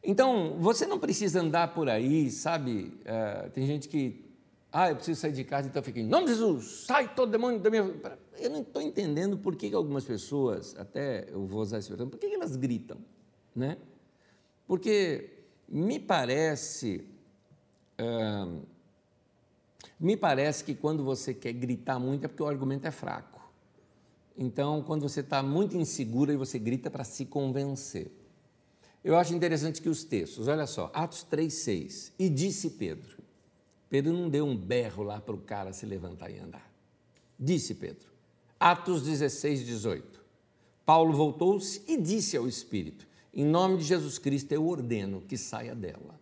Então, você não precisa andar por aí, sabe? Uh, tem gente que, ah, eu preciso sair de casa, então fica em nome de Jesus, sai todo demônio da minha. Eu não estou entendendo por que algumas pessoas, até eu vou usar esse termo, por que elas gritam? né? Porque me parece, me parece que quando você quer gritar muito é porque o argumento é fraco. Então, quando você está muito inseguro, e você grita para se convencer. Eu acho interessante que os textos, olha só, Atos 3,6. E disse Pedro. Pedro não deu um berro lá para o cara se levantar e andar. Disse Pedro. Atos 16, 18. Paulo voltou-se e disse ao Espírito: Em nome de Jesus Cristo eu ordeno que saia dela.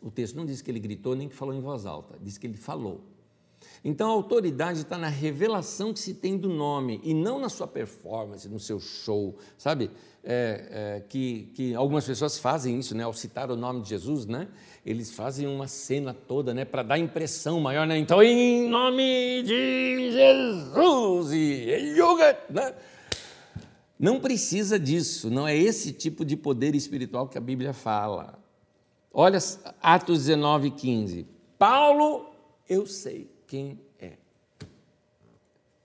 O texto não diz que ele gritou nem que falou em voz alta, diz que ele falou. Então a autoridade está na revelação que se tem do nome e não na sua performance, no seu show, sabe? É, é, que, que algumas pessoas fazem isso, né? Ao citar o nome de Jesus, né? Eles fazem uma cena toda, né? Para dar impressão maior, né? Então, em nome de Jesus e yoga, né? Não precisa disso, não é esse tipo de poder espiritual que a Bíblia fala. Olha Atos 19, 15. Paulo, eu sei quem é.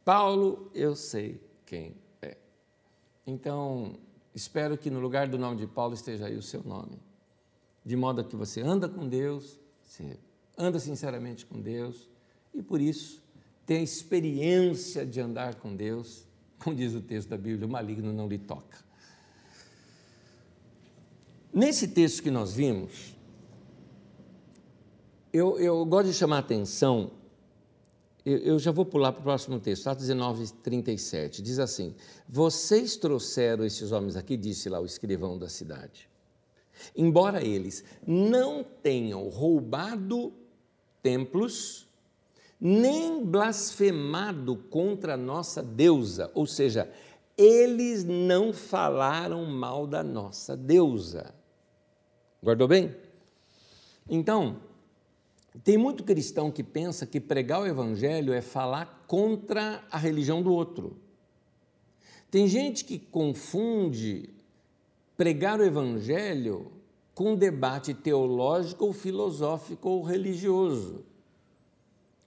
Paulo, eu sei quem é. Então, espero que no lugar do nome de Paulo esteja aí o seu nome. De modo que você anda com Deus, você anda sinceramente com Deus e por isso tem a experiência de andar com Deus, como diz o texto da Bíblia, o maligno não lhe toca. Nesse texto que nós vimos, eu, eu gosto de chamar a atenção eu, já vou pular para o próximo texto, Atos 19, 37. Diz assim: Vocês trouxeram esses homens aqui, disse lá o escrivão da cidade, embora eles não tenham roubado templos, nem blasfemado contra a nossa deusa, ou seja, eles não falaram mal da nossa deusa. Guardou bem? Então, tem muito cristão que pensa que pregar o evangelho é falar contra a religião do outro. Tem gente que confunde pregar o evangelho com debate teológico ou filosófico ou religioso.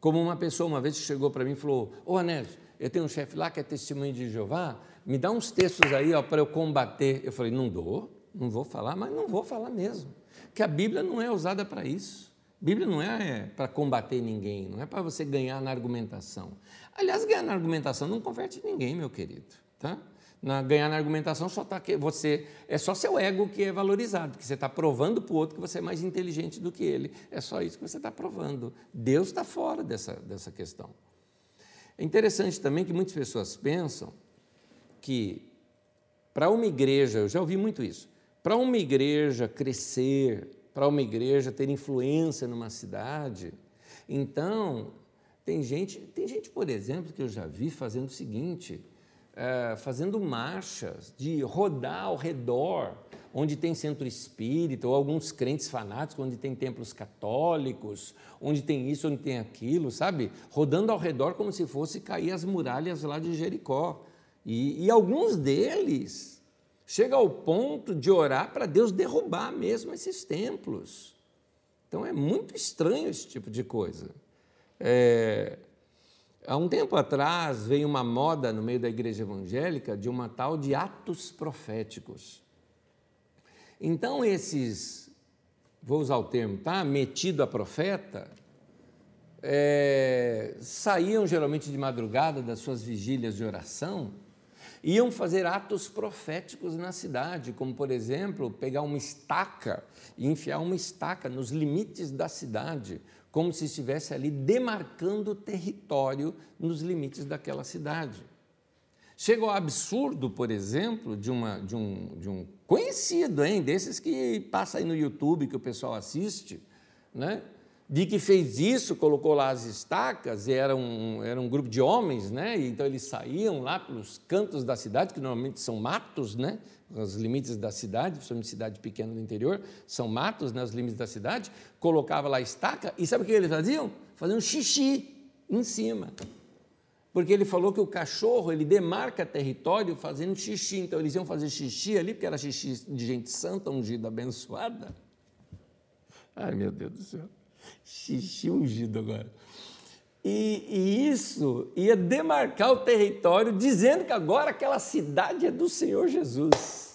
Como uma pessoa uma vez chegou para mim e falou: Ô Anésio, eu tenho um chefe lá que é testemunho de Jeová, me dá uns textos aí para eu combater. Eu falei: não dou, não vou falar, mas não vou falar mesmo. Que a Bíblia não é usada para isso. Bíblia não é para combater ninguém, não é para você ganhar na argumentação. Aliás, ganhar na argumentação não converte ninguém, meu querido. Tá? Na, ganhar na argumentação só tá que você é só seu ego que é valorizado, que você está provando para o outro que você é mais inteligente do que ele. É só isso que você está provando. Deus está fora dessa, dessa questão. É interessante também que muitas pessoas pensam que para uma igreja, eu já ouvi muito isso, para uma igreja crescer, para uma igreja ter influência numa cidade. Então, tem gente, tem gente, por exemplo, que eu já vi fazendo o seguinte, é, fazendo marchas de rodar ao redor, onde tem centro espírita, ou alguns crentes fanáticos, onde tem templos católicos, onde tem isso, onde tem aquilo, sabe? Rodando ao redor como se fosse cair as muralhas lá de Jericó. E, e alguns deles chega ao ponto de orar para Deus derrubar mesmo esses templos. Então é muito estranho esse tipo de coisa. É, há um tempo atrás veio uma moda no meio da igreja evangélica de uma tal de atos proféticos. Então esses, vou usar o termo, tá? Metido a profeta, é, saíam geralmente de madrugada das suas vigílias de oração iam fazer atos proféticos na cidade, como, por exemplo, pegar uma estaca e enfiar uma estaca nos limites da cidade, como se estivesse ali demarcando território nos limites daquela cidade. Chega ao absurdo, por exemplo, de, uma, de, um, de um conhecido, hein, desses que passa aí no YouTube, que o pessoal assiste, né? De que fez isso, colocou lá as estacas, e era um, era um grupo de homens, né? Então eles saíam lá pelos cantos da cidade, que normalmente são matos, né? Os limites da cidade, principalmente cidade pequena do interior, são matos, né? Os limites da cidade, colocava lá a estaca, e sabe o que eles faziam? Faziam xixi em cima. Porque ele falou que o cachorro, ele demarca território fazendo xixi, então eles iam fazer xixi ali, porque era xixi de gente santa, ungida, abençoada. Ai, meu Deus do céu xixi ungido agora. E, e, isso ia demarcar o território, dizendo que agora aquela cidade é do Senhor Jesus.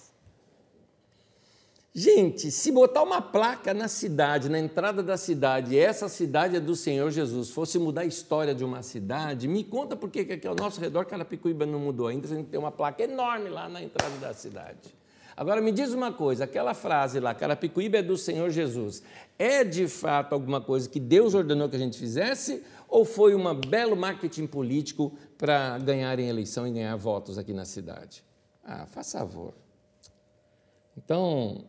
Gente, se botar uma placa na cidade, na entrada da cidade, essa cidade é do Senhor Jesus, fosse mudar a história de uma cidade, me conta por que aqui ao nosso redor Carapicuíba não mudou ainda, a gente tem uma placa enorme lá na entrada da cidade. Agora me diz uma coisa, aquela frase lá, Carapicuíba é do Senhor Jesus, é de fato alguma coisa que Deus ordenou que a gente fizesse ou foi um belo marketing político para ganharem eleição e ganhar votos aqui na cidade? Ah, faz favor. Então,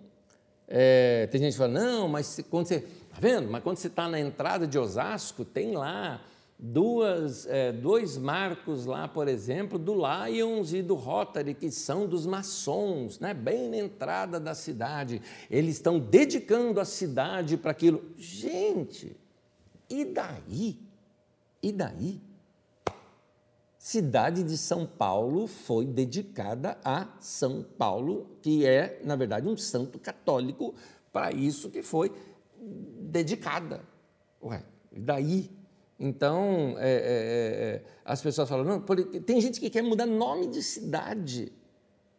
é, tem gente que fala, não, mas quando você. Está vendo? Mas quando você está na entrada de Osasco, tem lá duas, é, dois marcos lá, por exemplo, do Lions e do Rotary, que são dos maçons, né? bem na entrada da cidade. Eles estão dedicando a cidade para aquilo. Gente, e daí? E daí? cidade de São Paulo foi dedicada a São Paulo, que é, na verdade, um santo católico, para isso que foi dedicada. Ué, e daí? Então, é, é, é, as pessoas falam, não, tem gente que quer mudar nome de cidade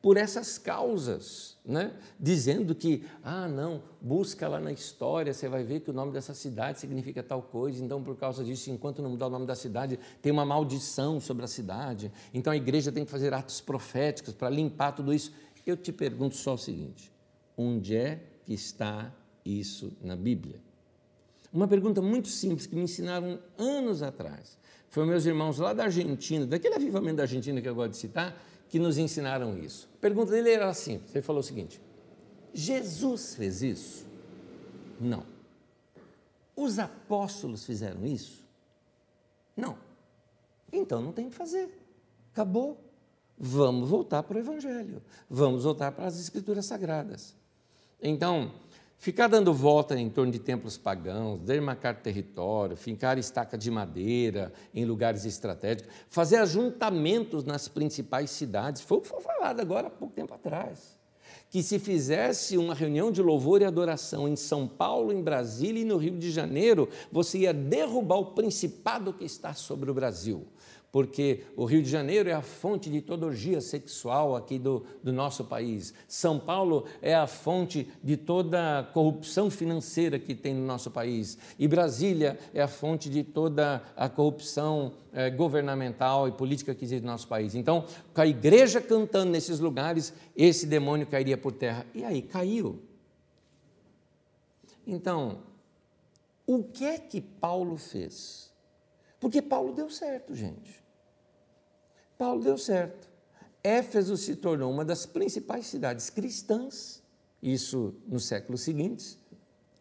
por essas causas, né? dizendo que, ah, não, busca lá na história, você vai ver que o nome dessa cidade significa tal coisa, então, por causa disso, enquanto não mudar o nome da cidade, tem uma maldição sobre a cidade, então a igreja tem que fazer atos proféticos para limpar tudo isso. Eu te pergunto só o seguinte: onde é que está isso na Bíblia? Uma pergunta muito simples que me ensinaram anos atrás. Foi meus irmãos lá da Argentina, daquele avivamento da Argentina que eu gosto de citar, que nos ensinaram isso. A pergunta dele era assim: ele falou o seguinte: Jesus fez isso? Não. Os apóstolos fizeram isso? Não. Então não tem que fazer. Acabou. Vamos voltar para o Evangelho. Vamos voltar para as Escrituras Sagradas. Então, Ficar dando volta em torno de templos pagãos, demarcar território, fincar estaca de madeira em lugares estratégicos, fazer ajuntamentos nas principais cidades, foi o que foi falado agora há pouco tempo atrás. Que se fizesse uma reunião de louvor e adoração em São Paulo, em Brasília e no Rio de Janeiro, você ia derrubar o principado que está sobre o Brasil porque o Rio de Janeiro é a fonte de toda orgia sexual aqui do, do nosso país. São Paulo é a fonte de toda corrupção financeira que tem no nosso país. E Brasília é a fonte de toda a corrupção é, governamental e política que existe no nosso país. Então, com a igreja cantando nesses lugares, esse demônio cairia por terra. E aí, caiu. Então, o que é que Paulo fez? Porque Paulo deu certo, gente. Paulo deu certo. Éfeso se tornou uma das principais cidades cristãs, isso nos séculos seguintes.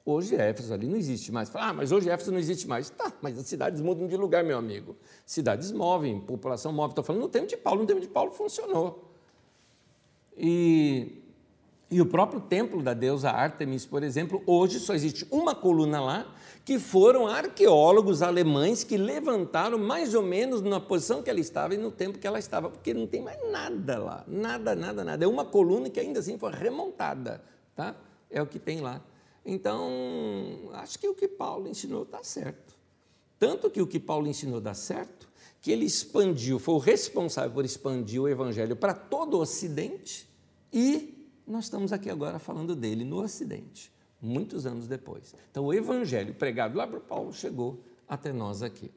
Hoje Éfeso ali não existe mais. ah, mas hoje Éfeso não existe mais. Tá, mas as cidades mudam de lugar, meu amigo. Cidades movem, população move. Estou falando no tempo de Paulo, no tempo de Paulo funcionou. E e o próprio templo da deusa Artemis, por exemplo, hoje só existe uma coluna lá, que foram arqueólogos alemães que levantaram mais ou menos na posição que ela estava e no tempo que ela estava, porque não tem mais nada lá, nada, nada, nada. É uma coluna que ainda assim foi remontada, tá? É o que tem lá. Então, acho que o que Paulo ensinou está certo. Tanto que o que Paulo ensinou dá certo, que ele expandiu, foi o responsável por expandir o evangelho para todo o Ocidente e nós estamos aqui agora falando dele no Ocidente, muitos anos depois. Então, o evangelho pregado lá para Paulo chegou até nós aqui.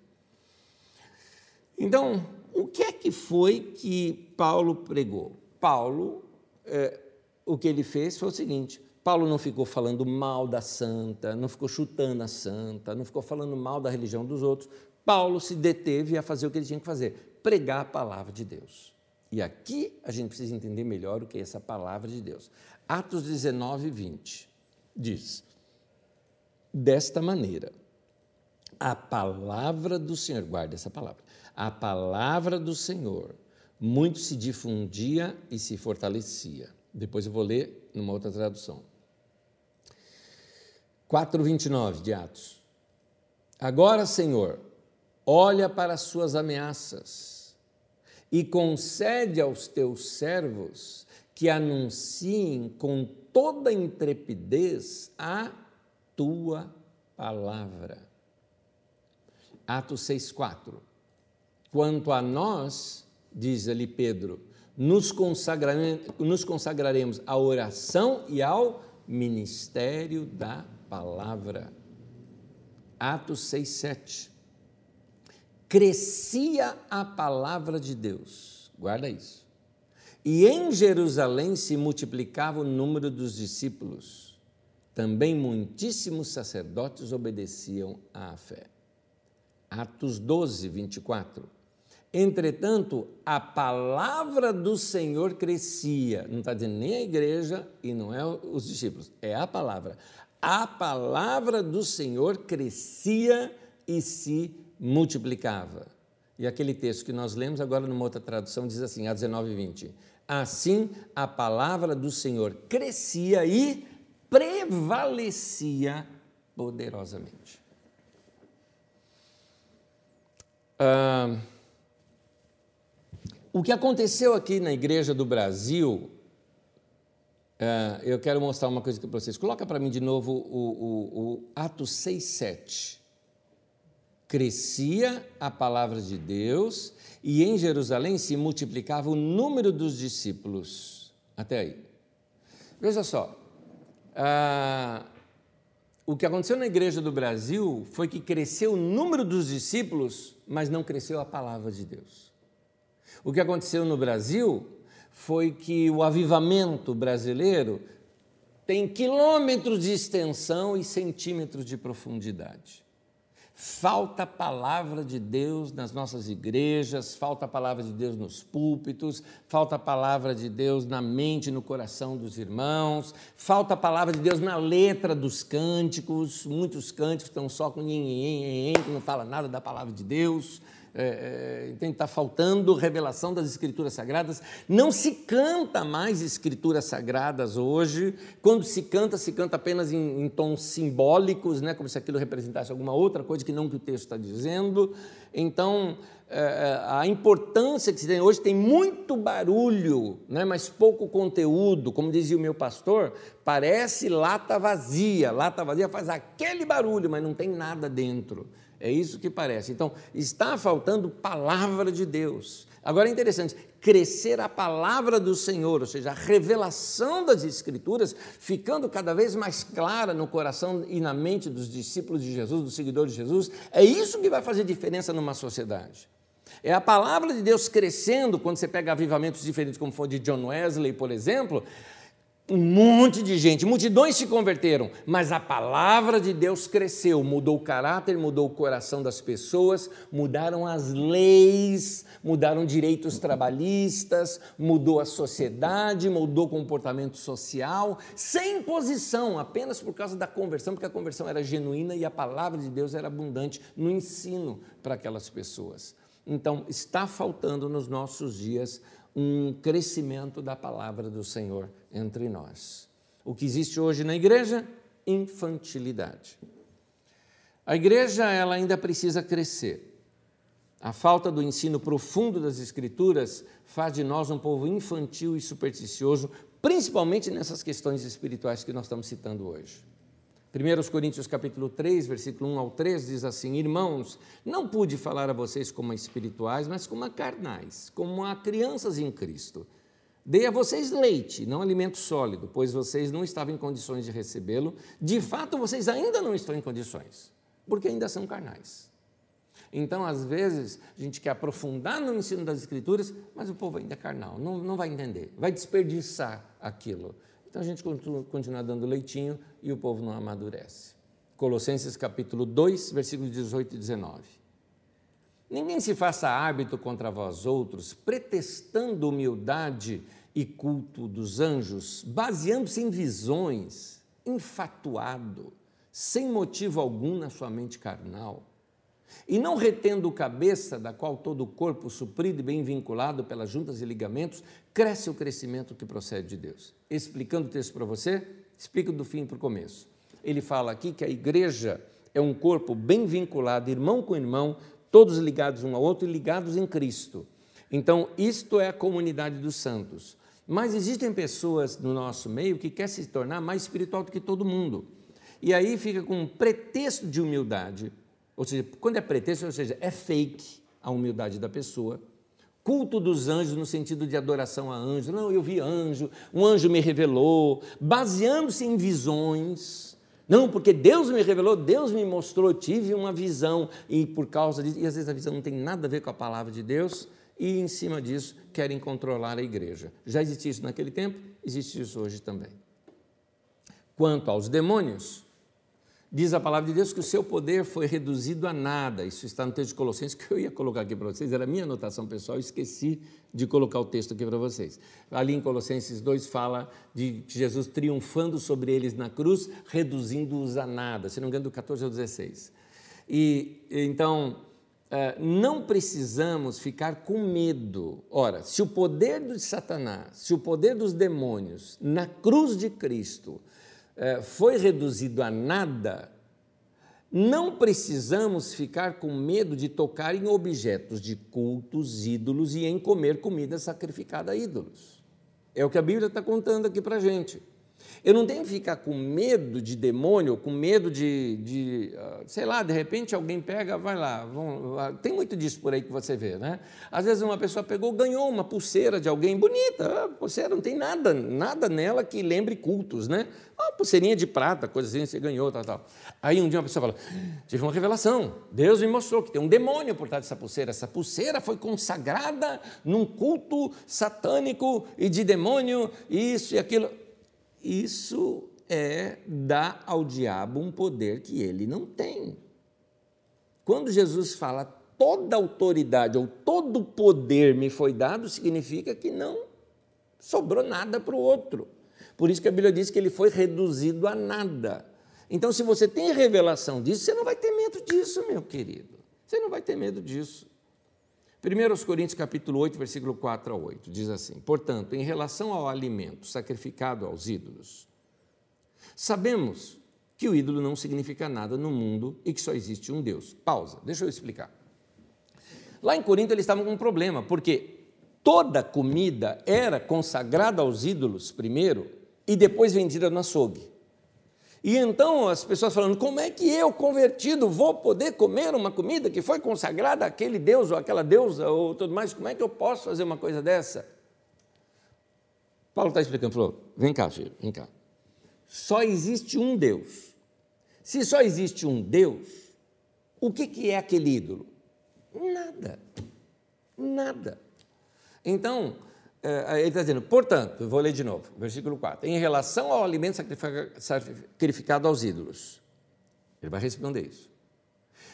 Então, o que é que foi que Paulo pregou? Paulo, é, o que ele fez foi o seguinte: Paulo não ficou falando mal da santa, não ficou chutando a santa, não ficou falando mal da religião dos outros. Paulo se deteve a fazer o que ele tinha que fazer: pregar a palavra de Deus. E aqui a gente precisa entender melhor o que é essa palavra de Deus. Atos 19, 20 diz: Desta maneira, a palavra do Senhor, guarda essa palavra, a palavra do Senhor muito se difundia e se fortalecia. Depois eu vou ler numa outra tradução. 4,29 de Atos. Agora, Senhor, olha para as suas ameaças e concede aos teus servos que anunciem com toda intrepidez a tua palavra. Atos 6,4. Quanto a nós, diz ali Pedro, nos, consagraremos, nos consagraremos à oração e ao ministério da palavra. Atos 6, 7. Crescia a palavra de Deus, guarda isso. E em Jerusalém se multiplicava o número dos discípulos. Também muitíssimos sacerdotes obedeciam à fé. Atos 12, 24. Entretanto, a palavra do Senhor crescia. Não está dizendo nem a igreja e não é os discípulos, é a palavra. A palavra do Senhor crescia e se multiplicava. E aquele texto que nós lemos agora numa outra tradução diz assim, a 19 e 20. Assim a palavra do Senhor crescia e prevalecia poderosamente. Ah, o que aconteceu aqui na Igreja do Brasil, uh, eu quero mostrar uma coisa aqui para vocês. Coloca para mim de novo o, o, o Atos 6, 7. Crescia a palavra de Deus e em Jerusalém se multiplicava o número dos discípulos. Até aí. Veja só. Uh, o que aconteceu na Igreja do Brasil foi que cresceu o número dos discípulos, mas não cresceu a palavra de Deus. O que aconteceu no Brasil foi que o avivamento brasileiro tem quilômetros de extensão e centímetros de profundidade. Falta a palavra de Deus nas nossas igrejas, falta a palavra de Deus nos púlpitos, falta a palavra de Deus na mente e no coração dos irmãos, falta a palavra de Deus na letra dos cânticos. Muitos cânticos estão só com nhen, que não fala nada da palavra de Deus é, é, está faltando revelação das Escrituras Sagradas. Não se canta mais Escrituras Sagradas hoje. Quando se canta, se canta apenas em, em tons simbólicos, né, como se aquilo representasse alguma outra coisa que não que o texto está dizendo. Então, é, é, a importância que se tem hoje tem muito barulho, né, mas pouco conteúdo. Como dizia o meu pastor, parece lata vazia. Lata vazia faz aquele barulho, mas não tem nada dentro. É isso que parece. Então, está faltando palavra de Deus. Agora é interessante, crescer a palavra do Senhor, ou seja, a revelação das Escrituras, ficando cada vez mais clara no coração e na mente dos discípulos de Jesus, dos seguidores de Jesus, é isso que vai fazer diferença numa sociedade. É a palavra de Deus crescendo, quando você pega avivamentos diferentes, como foi de John Wesley, por exemplo, um monte de gente, multidões se converteram, mas a palavra de Deus cresceu, mudou o caráter, mudou o coração das pessoas, mudaram as leis, mudaram direitos trabalhistas, mudou a sociedade, mudou o comportamento social, sem imposição, apenas por causa da conversão, porque a conversão era genuína e a palavra de Deus era abundante no ensino para aquelas pessoas. Então, está faltando nos nossos dias um crescimento da palavra do Senhor entre nós. O que existe hoje na igreja? Infantilidade. A igreja ela ainda precisa crescer. A falta do ensino profundo das Escrituras faz de nós um povo infantil e supersticioso, principalmente nessas questões espirituais que nós estamos citando hoje. 1 Coríntios capítulo 3, versículo 1 ao 3 diz assim: Irmãos, não pude falar a vocês como espirituais, mas como a carnais, como a crianças em Cristo. Dei a vocês leite, não alimento sólido, pois vocês não estavam em condições de recebê-lo. De fato, vocês ainda não estão em condições, porque ainda são carnais. Então, às vezes, a gente quer aprofundar no ensino das Escrituras, mas o povo ainda é carnal, não, não vai entender, vai desperdiçar aquilo. Então a gente continua dando leitinho e o povo não amadurece. Colossenses capítulo 2, versículos 18 e 19. Ninguém se faça árbitro contra vós outros, pretextando humildade e culto dos anjos, baseando-se em visões, infatuado, sem motivo algum na sua mente carnal e não retendo cabeça, da qual todo o corpo, suprido e bem vinculado pelas juntas e ligamentos, cresce o crescimento que procede de Deus. Explicando o texto para você, explico do fim para o começo. Ele fala aqui que a igreja é um corpo bem vinculado, irmão com irmão, todos ligados um ao outro e ligados em Cristo. Então, isto é a comunidade dos santos. Mas existem pessoas no nosso meio que querem se tornar mais espiritual do que todo mundo. E aí fica com um pretexto de humildade, ou seja, quando é pretexto, ou seja, é fake a humildade da pessoa, culto dos anjos no sentido de adoração a anjo. Não, eu vi anjo, um anjo me revelou, baseando-se em visões. Não, porque Deus me revelou, Deus me mostrou, tive uma visão e por causa disso, e às vezes a visão não tem nada a ver com a palavra de Deus, e em cima disso querem controlar a igreja. Já existia isso naquele tempo, existe isso hoje também. Quanto aos demônios, Diz a palavra de Deus que o seu poder foi reduzido a nada. Isso está no texto de Colossenses que eu ia colocar aqui para vocês, era minha anotação pessoal, esqueci de colocar o texto aqui para vocês. Ali em Colossenses 2 fala de Jesus triunfando sobre eles na cruz, reduzindo-os a nada, se não me engano, do 14 ao 16. E então, eh, não precisamos ficar com medo. Ora, se o poder de Satanás, se o poder dos demônios na cruz de Cristo foi reduzido a nada, não precisamos ficar com medo de tocar em objetos de cultos, ídolos e em comer comida sacrificada a ídolos. É o que a Bíblia está contando aqui para a gente. Eu não tenho que ficar com medo de demônio, com medo de, de uh, sei lá, de repente alguém pega, vai lá, vão, uh, tem muito disso por aí que você vê, né? Às vezes uma pessoa pegou, ganhou uma pulseira de alguém bonita, a pulseira não tem nada, nada nela que lembre cultos, né? Uma pulseirinha de prata, coisa assim, você ganhou, tal, tal. Aí um dia uma pessoa fala, tive uma revelação, Deus me mostrou que tem um demônio por trás dessa pulseira, essa pulseira foi consagrada num culto satânico e de demônio, isso e aquilo isso é dar ao diabo um poder que ele não tem. Quando Jesus fala toda autoridade ou todo poder me foi dado, significa que não sobrou nada para o outro. Por isso que a Bíblia diz que ele foi reduzido a nada. Então, se você tem revelação disso, você não vai ter medo disso, meu querido. Você não vai ter medo disso. 1 Coríntios capítulo 8, versículo 4 a 8, diz assim: Portanto, em relação ao alimento sacrificado aos ídolos, sabemos que o ídolo não significa nada no mundo e que só existe um Deus. Pausa, deixa eu explicar. Lá em Corinto eles estavam com um problema, porque toda comida era consagrada aos ídolos primeiro e depois vendida no açougue. E então as pessoas falando: como é que eu, convertido, vou poder comer uma comida que foi consagrada àquele Deus ou àquela deusa ou tudo mais? Como é que eu posso fazer uma coisa dessa? Paulo está explicando, falou: vem cá, filho, vem cá. Só existe um Deus. Se só existe um Deus, o que, que é aquele ídolo? Nada. Nada. Então, ele está dizendo, portanto, vou ler de novo, versículo 4, em relação ao alimento sacrificado aos ídolos, ele vai responder isso.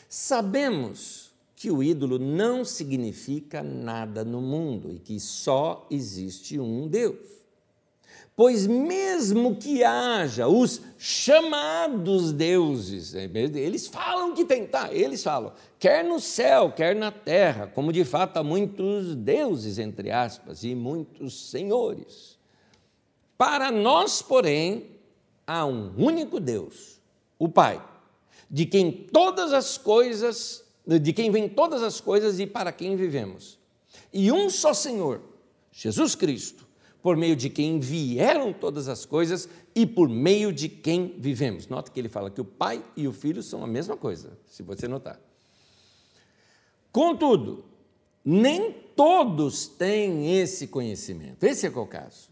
Sabemos que o ídolo não significa nada no mundo e que só existe um Deus. Pois mesmo que haja os chamados deuses, é eles falam que tem, tá, eles falam, quer no céu, quer na terra, como de fato há muitos deuses, entre aspas, e muitos senhores. Para nós, porém, há um único Deus, o Pai, de quem todas as coisas, de quem vem todas as coisas e para quem vivemos. E um só Senhor, Jesus Cristo por meio de quem vieram todas as coisas e por meio de quem vivemos. Nota que ele fala que o pai e o filho são a mesma coisa, se você notar. Contudo, nem todos têm esse conhecimento. Esse é, é o caso.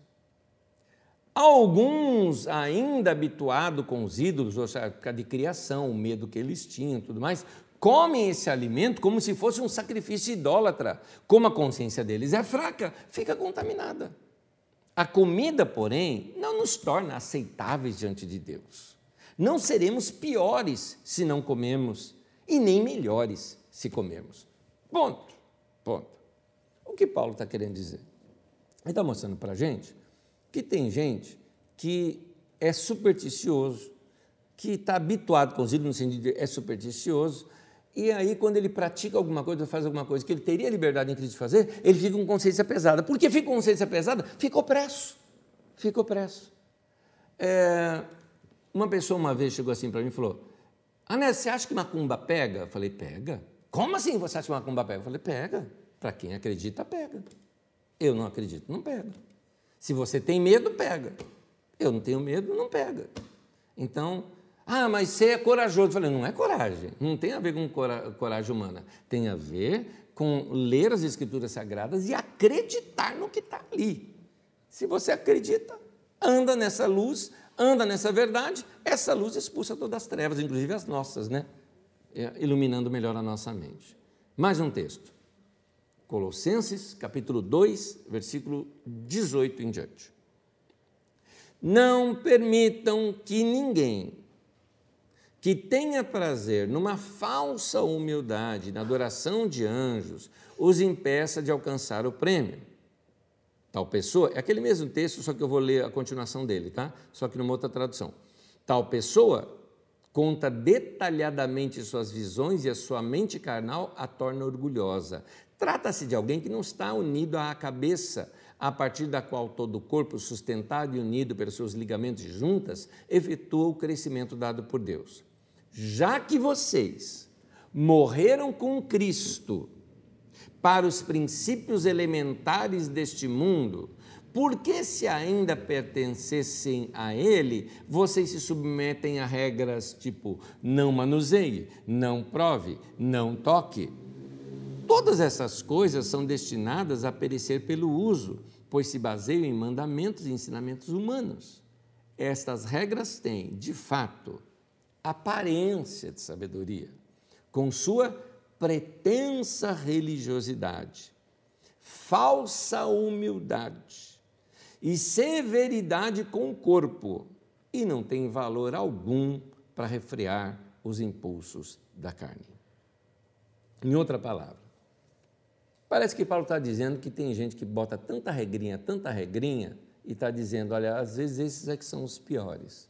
Alguns, ainda habituados com os ídolos, ou seja, de criação, o medo que eles tinham tudo mais, comem esse alimento como se fosse um sacrifício idólatra. Como a consciência deles é fraca, fica contaminada. A comida, porém, não nos torna aceitáveis diante de Deus. Não seremos piores se não comemos e nem melhores se comermos. Ponto. Ponto. O que Paulo está querendo dizer? Ele está mostrando para a gente que tem gente que é supersticioso, que está habituado com os ídolos no sentido de é supersticioso, e aí, quando ele pratica alguma coisa, faz alguma coisa que ele teria liberdade em Cristo de fazer, ele fica com consciência pesada. Por que fica com consciência pesada? Fica opresso. Fica opresso. É, uma pessoa uma vez chegou assim para mim e falou: Anés, você acha que macumba pega? Eu falei: pega. Como assim você acha que macumba pega? Eu falei: pega. Para quem acredita, pega. Eu não acredito, não pega. Se você tem medo, pega. Eu não tenho medo, não pega. Então, Ah, mas você é corajoso. Eu falei, não é coragem, não tem a ver com coragem humana, tem a ver com ler as Escrituras Sagradas e acreditar no que está ali. Se você acredita, anda nessa luz, anda nessa verdade, essa luz expulsa todas as trevas, inclusive as nossas, né? É, iluminando melhor a nossa mente. Mais um texto. Colossenses, capítulo 2, versículo 18 em diante. Não permitam que ninguém que tenha prazer numa falsa humildade, na adoração de anjos, os impeça de alcançar o prêmio. Tal pessoa, é aquele mesmo texto, só que eu vou ler a continuação dele, tá? Só que numa outra tradução. Tal pessoa conta detalhadamente suas visões e a sua mente carnal a torna orgulhosa. Trata-se de alguém que não está unido à cabeça, a partir da qual todo o corpo, sustentado e unido pelos seus ligamentos juntas, efetua o crescimento dado por Deus. Já que vocês morreram com Cristo para os princípios elementares deste mundo, porque se ainda pertencessem a ele, vocês se submetem a regras tipo não manuseie, não prove, não toque. Todas essas coisas são destinadas a perecer pelo uso, pois se baseiam em mandamentos e ensinamentos humanos. Estas regras têm, de fato, aparência de sabedoria, com sua pretensa religiosidade, falsa humildade e severidade com o corpo e não tem valor algum para refrear os impulsos da carne. Em outra palavra, parece que Paulo está dizendo que tem gente que bota tanta regrinha, tanta regrinha, e está dizendo: olha, às vezes esses é que são os piores.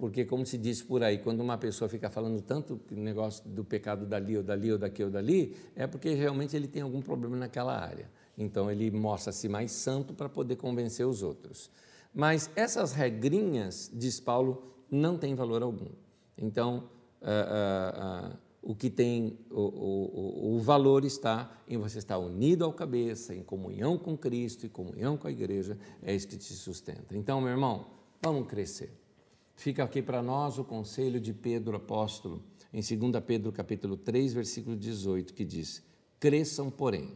Porque, como se diz por aí, quando uma pessoa fica falando tanto negócio do pecado dali ou dali ou daqui ou dali, é porque realmente ele tem algum problema naquela área. Então ele mostra-se mais santo para poder convencer os outros. Mas essas regrinhas, diz Paulo, não têm valor algum. Então, uh, uh, uh, o que tem o, o, o, valor está em você estar unido ao cabeça, em comunhão com Cristo e comunhão com a igreja, é isso que te sustenta. Então, meu irmão, vamos crescer. Fica aqui para nós o conselho de Pedro apóstolo, em 2 Pedro capítulo 3, versículo 18, que diz: "Cresçam, porém,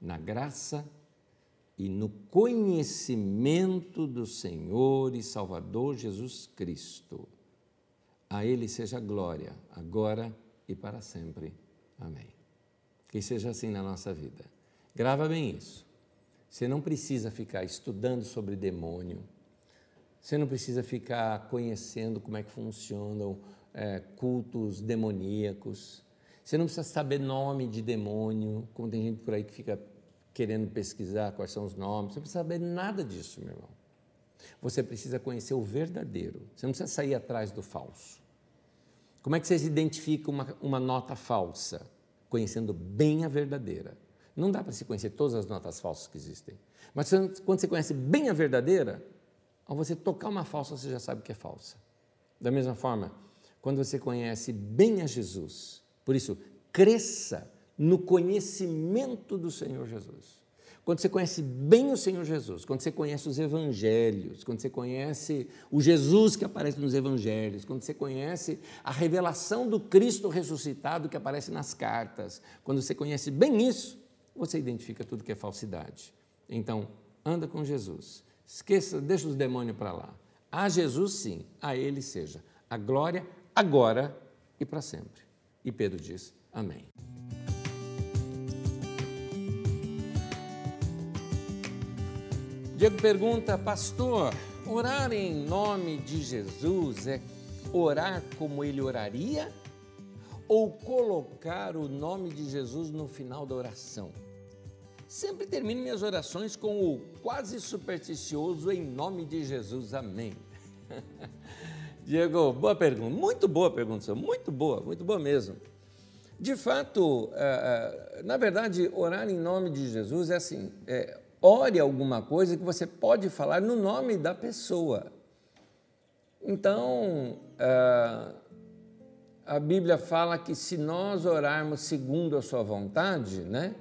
na graça e no conhecimento do Senhor e Salvador Jesus Cristo. A Ele seja glória, agora e para sempre. Amém. Que seja assim na nossa vida. Grava bem isso. Você não precisa ficar estudando sobre demônio. Você não precisa ficar conhecendo como é que funcionam é, cultos demoníacos. Você não precisa saber nome de demônio, como tem gente por aí que fica querendo pesquisar quais são os nomes. Você não precisa saber nada disso, meu irmão. Você precisa conhecer o verdadeiro. Você não precisa sair atrás do falso. Como é que vocês identificam uma, uma nota falsa? Conhecendo bem a verdadeira. Não dá para se conhecer todas as notas falsas que existem. Mas quando você conhece bem a verdadeira, ao você tocar uma falsa, você já sabe que é falsa. Da mesma forma, quando você conhece bem a Jesus. Por isso, cresça no conhecimento do Senhor Jesus. Quando você conhece bem o Senhor Jesus, quando você conhece os evangelhos, quando você conhece o Jesus que aparece nos evangelhos, quando você conhece a revelação do Cristo ressuscitado que aparece nas cartas, quando você conhece bem isso, você identifica tudo que é falsidade. Então, anda com Jesus. Esqueça, deixa os demônios para lá. A Jesus sim, a Ele seja a glória agora e para sempre. E Pedro diz: Amém. Diego pergunta, pastor, orar em nome de Jesus é orar como ele oraria? Ou colocar o nome de Jesus no final da oração? Sempre termino minhas orações com o quase supersticioso em nome de Jesus, amém. Diego, boa pergunta, muito boa pergunta, muito boa, muito boa mesmo. De fato, eh, eh, na verdade, orar em nome de Jesus é assim: é, ore alguma coisa que você pode falar no nome da pessoa. Então, eh, a Bíblia fala que se nós orarmos segundo a sua vontade, né,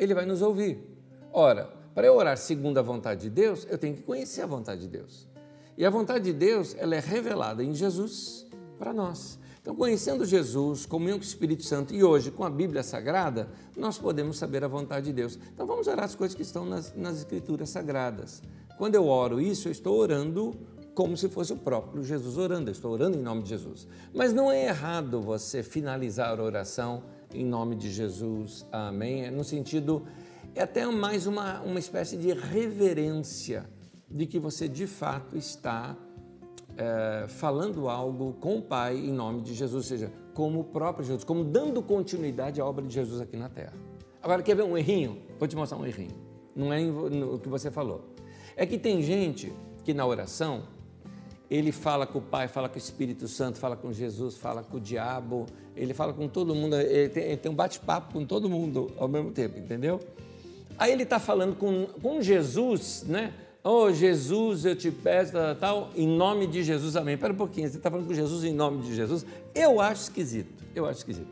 Ele vai nos ouvir. Ora, para eu orar segundo a vontade de Deus, eu tenho que conhecer a vontade de Deus. E a vontade de Deus, ela é revelada em Jesus para nós. Então, conhecendo Jesus, comunhão com o Espírito Santo e hoje com a Bíblia Sagrada, nós podemos saber a vontade de Deus. Então, vamos orar as coisas que estão nas, nas Escrituras Sagradas. Quando eu oro isso, eu estou orando como se fosse o próprio Jesus orando, eu estou orando em nome de Jesus. Mas não é errado você finalizar a oração em nome de Jesus, amém? É no sentido, é até mais uma, uma espécie de reverência de que você de fato está é, falando algo com o Pai em nome de Jesus, ou seja, como o próprio Jesus, como dando continuidade à obra de Jesus aqui na terra. Agora, quer ver um errinho? Vou te mostrar um errinho. Não é o que você falou. É que tem gente que na oração ele fala com o Pai, fala com o Espírito Santo, fala com Jesus, fala com o diabo, ele fala com todo mundo, ele tem, ele tem um bate-papo com todo mundo ao mesmo tempo, entendeu? Aí ele está falando com, com Jesus, né? Oh, Jesus, eu te peço, tal, tal, em nome de Jesus, amém. Espera um pouquinho, você está falando com Jesus em nome de Jesus? Eu acho esquisito, eu acho esquisito.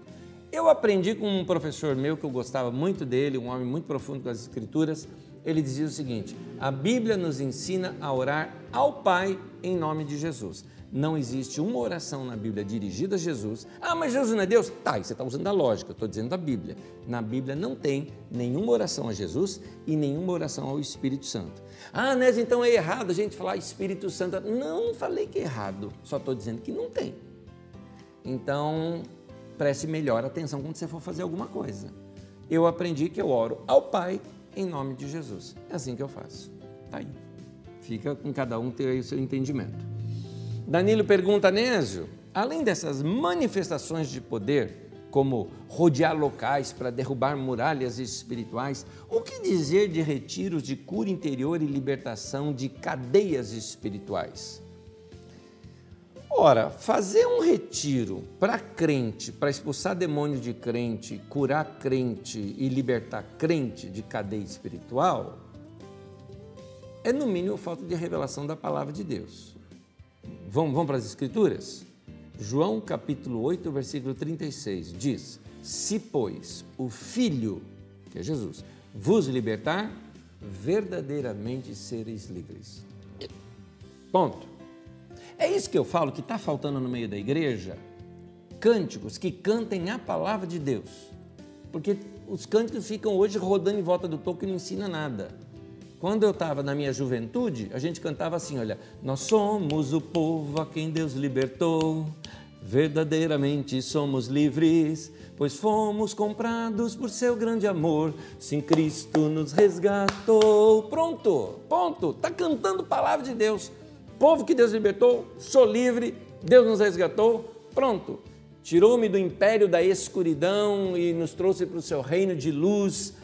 Eu aprendi com um professor meu que eu gostava muito dele, um homem muito profundo com as Escrituras. Ele dizia o seguinte: a Bíblia nos ensina a orar ao Pai em nome de Jesus. Não existe uma oração na Bíblia dirigida a Jesus. Ah, mas Jesus não é Deus? Tá, você está usando a lógica, estou dizendo a Bíblia. Na Bíblia não tem nenhuma oração a Jesus e nenhuma oração ao Espírito Santo. Ah, Nes, então é errado a gente falar Espírito Santo. Não, não falei que é errado, só estou dizendo que não tem. Então, preste melhor atenção quando você for fazer alguma coisa. Eu aprendi que eu oro ao Pai em nome de Jesus. É assim que eu faço. Tá aí. Fica com cada um ter aí o seu entendimento. Danilo pergunta, Nésio, além dessas manifestações de poder, como rodear locais para derrubar muralhas espirituais, o que dizer de retiros de cura interior e libertação de cadeias espirituais? Ora, fazer um retiro para crente, para expulsar demônios de crente, curar crente e libertar crente de cadeia espiritual, é no mínimo falta de revelação da palavra de Deus. Vamos, vamos para as Escrituras? João capítulo 8, versículo 36 diz: Se, pois, o Filho, que é Jesus, vos libertar, verdadeiramente sereis livres. Ponto. É isso que eu falo que está faltando no meio da igreja? Cânticos que cantem a palavra de Deus. Porque os cânticos ficam hoje rodando em volta do toco e não ensina nada. Quando eu estava na minha juventude, a gente cantava assim: olha, nós somos o povo a quem Deus libertou, verdadeiramente somos livres, pois fomos comprados por seu grande amor, sim, Cristo nos resgatou. Pronto, ponto, está cantando palavra de Deus. Povo que Deus libertou, sou livre, Deus nos resgatou, pronto. Tirou-me do império da escuridão e nos trouxe para o seu reino de luz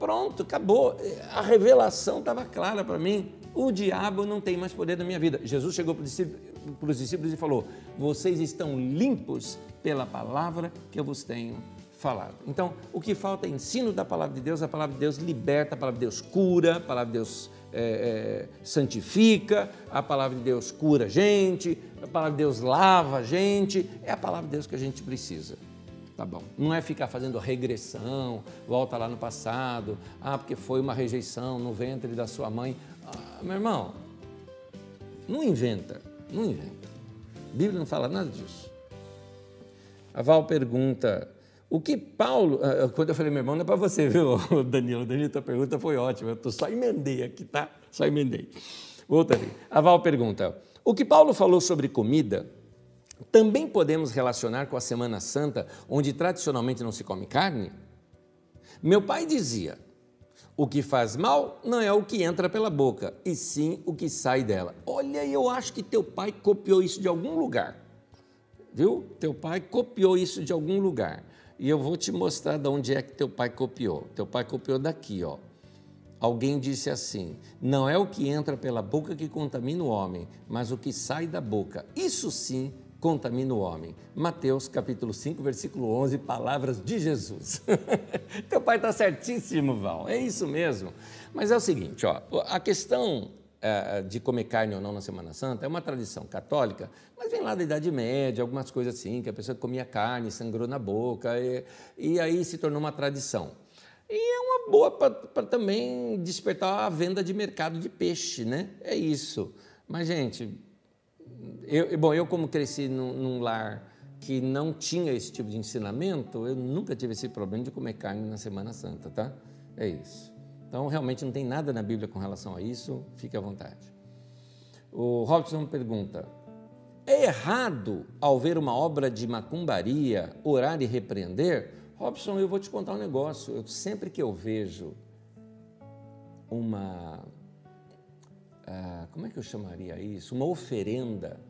Pronto, acabou. A revelação estava clara para mim. O diabo não tem mais poder na minha vida. Jesus chegou para os discípulos e falou: Vocês estão limpos pela palavra que eu vos tenho falado. Então, o que falta é ensino da palavra de Deus. A palavra de Deus liberta, a palavra de Deus cura, a palavra de Deus é, é, santifica, a palavra de Deus cura a gente, a palavra de Deus lava a gente. É a palavra de Deus que a gente precisa. Tá bom. Não é ficar fazendo regressão, volta lá no passado, ah, porque foi uma rejeição no ventre da sua mãe. Ah, meu irmão, não inventa, não inventa. A Bíblia não fala nada disso. A Val pergunta, o que Paulo. Ah, quando eu falei, meu irmão, não é para você, viu, Daniel? Daniel, tua pergunta foi ótima. Eu só emendei aqui, tá? Só emendei. Outra ali. A Val pergunta: o que Paulo falou sobre comida também podemos relacionar com a Semana Santa, onde tradicionalmente não se come carne? Meu pai dizia: o que faz mal não é o que entra pela boca, e sim o que sai dela. Olha, eu acho que teu pai copiou isso de algum lugar. Viu? Teu pai copiou isso de algum lugar. E eu vou te mostrar de onde é que teu pai copiou. Teu pai copiou daqui, ó. Alguém disse assim: Não é o que entra pela boca que contamina o homem, mas o que sai da boca. Isso sim contamina o homem. Mateus capítulo 5, versículo 11, palavras de Jesus. Teu pai está certíssimo, Val, é isso mesmo. Mas é o seguinte, ó, a questão é, de comer carne ou não na Semana Santa é uma tradição católica, mas vem lá da Idade Média, algumas coisas assim, que a pessoa comia carne, sangrou na boca, e, e aí se tornou uma tradição. E é uma boa para também despertar a venda de mercado de peixe, né? É isso. Mas, gente, eu, bom, eu como cresci num, num lar que não tinha esse tipo de ensinamento, eu nunca tive esse problema de comer carne na Semana Santa, tá? É isso. Então, realmente não tem nada na Bíblia com relação a isso, fique à vontade. O Robson pergunta: é errado, ao ver uma obra de macumbaria, orar e repreender? Robson, eu vou te contar um negócio. Eu, sempre que eu vejo uma. Ah, como é que eu chamaria isso? Uma oferenda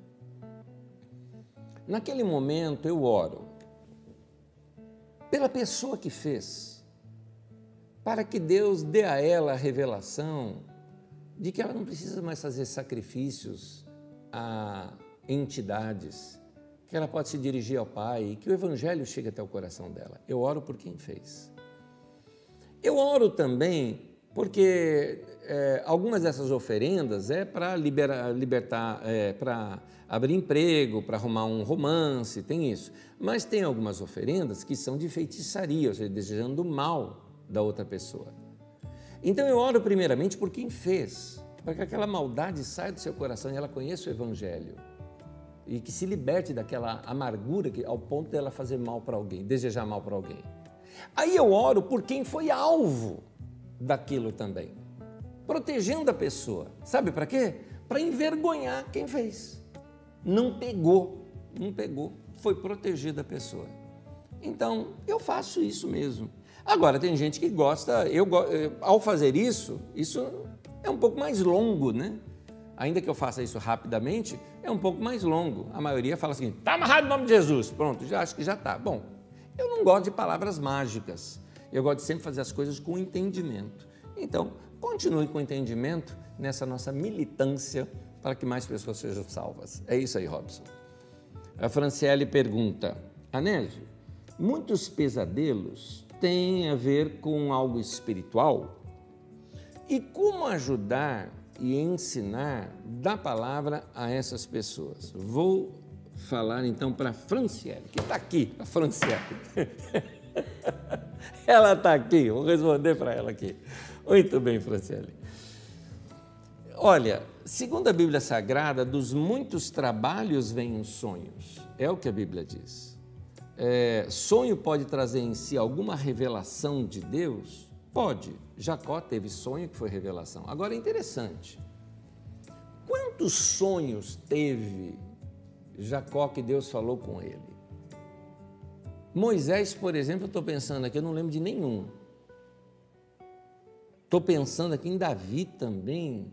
Naquele momento eu oro pela pessoa que fez, para que Deus dê a ela a revelação de que ela não precisa mais fazer sacrifícios a entidades, que ela pode se dirigir ao Pai e que o Evangelho chegue até o coração dela. Eu oro por quem fez. Eu oro também porque é, algumas dessas oferendas é para libertar, é, para abrir emprego, para arrumar um romance, tem isso. Mas tem algumas oferendas que são de feitiçaria, ou seja, desejando mal da outra pessoa. Então eu oro primeiramente por quem fez, para que aquela maldade saia do seu coração e ela conheça o Evangelho. E que se liberte daquela amargura que, ao ponto dela fazer mal para alguém, desejar mal para alguém. Aí eu oro por quem foi alvo daquilo também protegendo a pessoa. Sabe para quê? Para envergonhar quem fez. Não pegou, não pegou, foi protegida a pessoa. Então, eu faço isso mesmo. Agora, tem gente que gosta, eu, eh, ao fazer isso, isso é um pouco mais longo, né? Ainda que eu faça isso rapidamente, é um pouco mais longo. A maioria fala assim: está amarrado em nome de Jesus. Pronto, já acho que já está. Bom, eu não gosto de palavras mágicas. Eu gosto de sempre fazer as coisas com entendimento. Então, continue com entendimento nessa nossa militância para que mais pessoas sejam salvas. É isso aí, Robson. A Franciele pergunta: Anésio, muitos pesadelos têm a ver com algo espiritual? E como ajudar e ensinar da palavra a essas pessoas? Vou falar então para a Franciele, que está aqui, a Franciele. ela está aqui, vou responder para ela aqui. Muito bem, Franciele. Olha, segundo a Bíblia Sagrada, dos muitos trabalhos vêm os sonhos. É o que a Bíblia diz. É, sonho pode trazer em si alguma revelação de Deus? Pode. Jacó teve sonho que foi revelação. Agora é interessante. Quantos sonhos teve Jacó que Deus falou com ele? Moisés, por exemplo, eu estou pensando aqui, eu não lembro de nenhum. Estou pensando aqui em Davi também.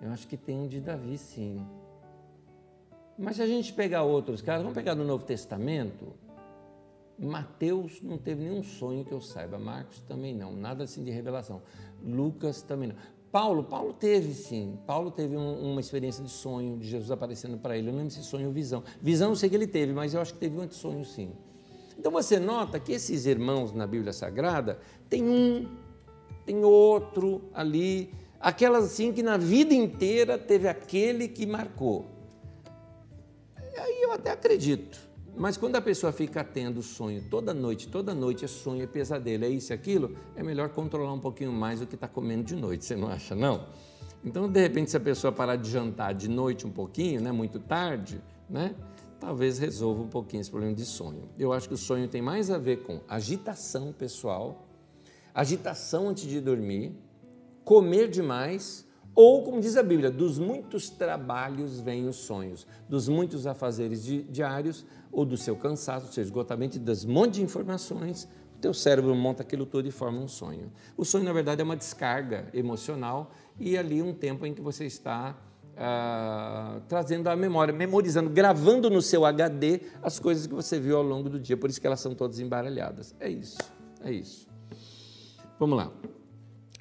Eu acho que tem um de Davi, sim. Mas se a gente pegar outros caras, vamos pegar no Novo Testamento. Mateus não teve nenhum sonho que eu saiba, Marcos também não, nada assim de revelação. Lucas também não. Paulo, Paulo teve sim. Paulo teve um, uma experiência de sonho de Jesus aparecendo para ele. Eu não lembro se sonho ou visão. Visão eu sei que ele teve, mas eu acho que teve um sonho sim. Então você nota que esses irmãos na Bíblia Sagrada tem um tem outro ali, aquelas assim que na vida inteira teve aquele que marcou. Aí eu até acredito. Mas quando a pessoa fica tendo sonho toda noite, toda noite é sonho, é pesadelo, é isso e aquilo, é melhor controlar um pouquinho mais o que está comendo de noite, você não acha, não? Então, de repente, se a pessoa parar de jantar de noite um pouquinho, né, muito tarde, né, talvez resolva um pouquinho esse problema de sonho. Eu acho que o sonho tem mais a ver com agitação pessoal agitação antes de dormir, comer demais, ou, como diz a Bíblia, dos muitos trabalhos vêm os sonhos, dos muitos afazeres diários, ou do seu cansaço, do seu esgotamento, das monte de informações, o teu cérebro monta aquilo tudo e forma um sonho. O sonho, na verdade, é uma descarga emocional e ali um tempo em que você está ah, trazendo a memória, memorizando, gravando no seu HD as coisas que você viu ao longo do dia, por isso que elas são todas embaralhadas. É isso, é isso. Vamos lá.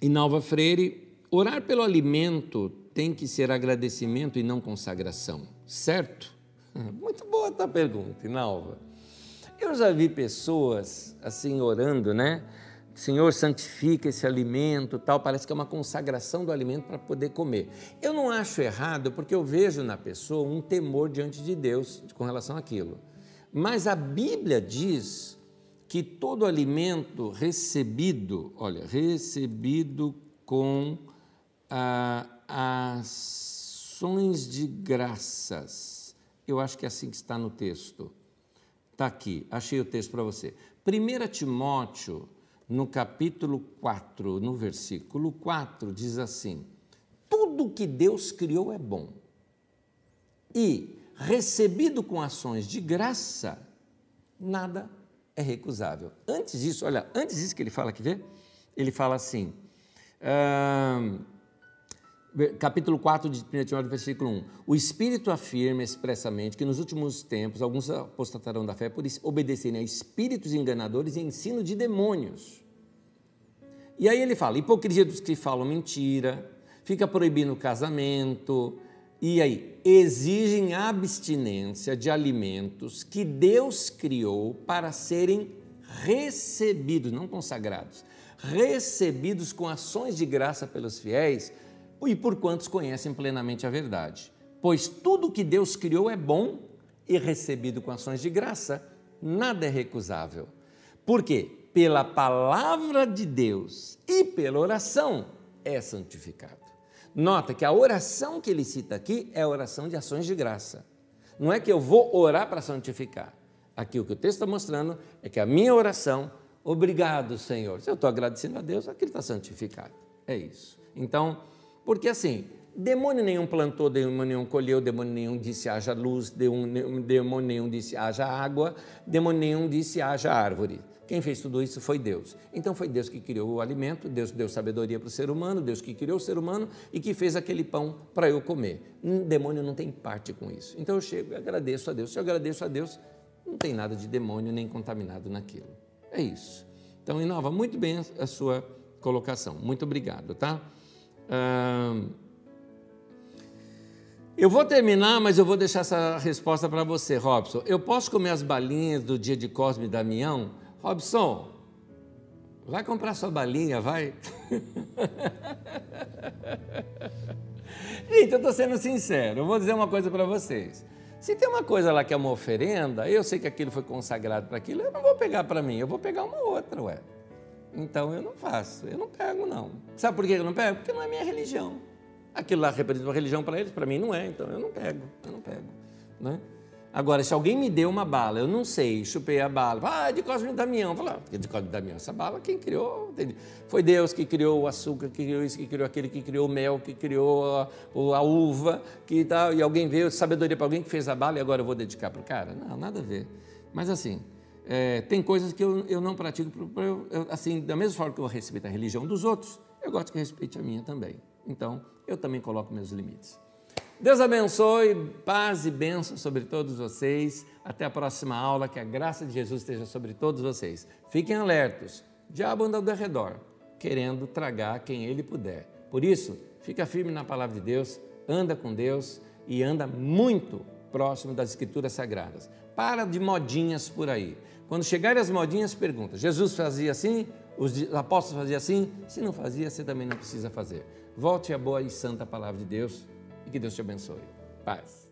Inalva Freire, orar pelo alimento tem que ser agradecimento e não consagração, certo? Muito boa a pergunta, Inalva. Eu já vi pessoas assim orando, né? Senhor, santifica esse alimento, tal, parece que é uma consagração do alimento para poder comer. Eu não acho errado, porque eu vejo na pessoa um temor diante de Deus com relação àquilo. Mas a Bíblia diz que todo alimento recebido, olha, recebido com a, a ações de graças. Eu acho que é assim que está no texto. Está aqui, achei o texto para você. 1 Timóteo, no capítulo 4, no versículo 4, diz assim: Tudo que Deus criou é bom. E, recebido com ações de graça, nada é recusável. Antes disso, olha, antes disso que ele fala aqui, vê? Ele fala assim. Uh, capítulo 4 de 1 Timóteo, versículo 1. O Espírito afirma expressamente que nos últimos tempos alguns apostatarão da fé por obedecerem a espíritos enganadores e ensino de demônios. E aí ele fala: hipocrisia dos que falam mentira, fica proibindo o casamento, e aí exigem abstinência de alimentos que Deus criou para serem recebidos, não consagrados, recebidos com ações de graça pelos fiéis e por quantos conhecem plenamente a verdade. Pois tudo que Deus criou é bom e recebido com ações de graça, nada é recusável. Por quê? Pela palavra de Deus e pela oração é santificado. Nota que a oração que ele cita aqui é a oração de ações de graça. Não é que eu vou orar para santificar. Aqui o que o texto está mostrando é que a minha oração, obrigado, Senhor. Se eu estou agradecendo a Deus, aquilo está santificado. É isso. Então, porque assim, demônio nenhum plantou, demônio nenhum colheu, demônio nenhum disse haja luz, demônio nenhum disse haja água, demônio nenhum disse haja árvore. Quem fez tudo isso foi Deus. Então foi Deus que criou o alimento, Deus deu sabedoria para o ser humano, Deus que criou o ser humano e que fez aquele pão para eu comer. Um demônio não tem parte com isso. Então eu chego e agradeço a Deus. Se eu agradeço a Deus, não tem nada de demônio nem contaminado naquilo. É isso. Então, Inova, muito bem a sua colocação. Muito obrigado, tá? Eu vou terminar, mas eu vou deixar essa resposta para você, Robson. Eu posso comer as balinhas do dia de Cosme e Damião? Robson, vai comprar sua balinha, vai. Gente, eu estou sendo sincero, eu vou dizer uma coisa para vocês. Se tem uma coisa lá que é uma oferenda, eu sei que aquilo foi consagrado para aquilo, eu não vou pegar para mim, eu vou pegar uma outra, ué. Então eu não faço, eu não pego, não. Sabe por que eu não pego? Porque não é minha religião. Aquilo lá representa uma religião para eles, para mim não é, então eu não pego, eu não pego. Né? Agora, se alguém me deu uma bala, eu não sei, chupei a bala, ah, de Cosme Damião, falar, ah, de Cosme Damião, essa bala quem criou? Foi Deus que criou o açúcar, que criou isso, que criou aquele, que criou o mel, que criou a, a uva, que tal, e alguém veio, sabedoria para alguém que fez a bala e agora eu vou dedicar para o cara? Não, nada a ver. Mas assim, é, tem coisas que eu, eu não pratico, eu, eu, assim, da mesma forma que eu respeito a religião dos outros, eu gosto que respeite a minha também. Então, eu também coloco meus limites. Deus abençoe, paz e bênção sobre todos vocês. Até a próxima aula, que a graça de Jesus esteja sobre todos vocês. Fiquem alertos, diabo anda ao redor, querendo tragar quem ele puder. Por isso, fica firme na palavra de Deus, anda com Deus e anda muito próximo das Escrituras Sagradas. Para de modinhas por aí. Quando chegarem as modinhas, pergunta: Jesus fazia assim? Os apóstolos faziam assim? Se não fazia, você também não precisa fazer. Volte à boa e santa palavra de Deus e que Deus te abençoe. Paz.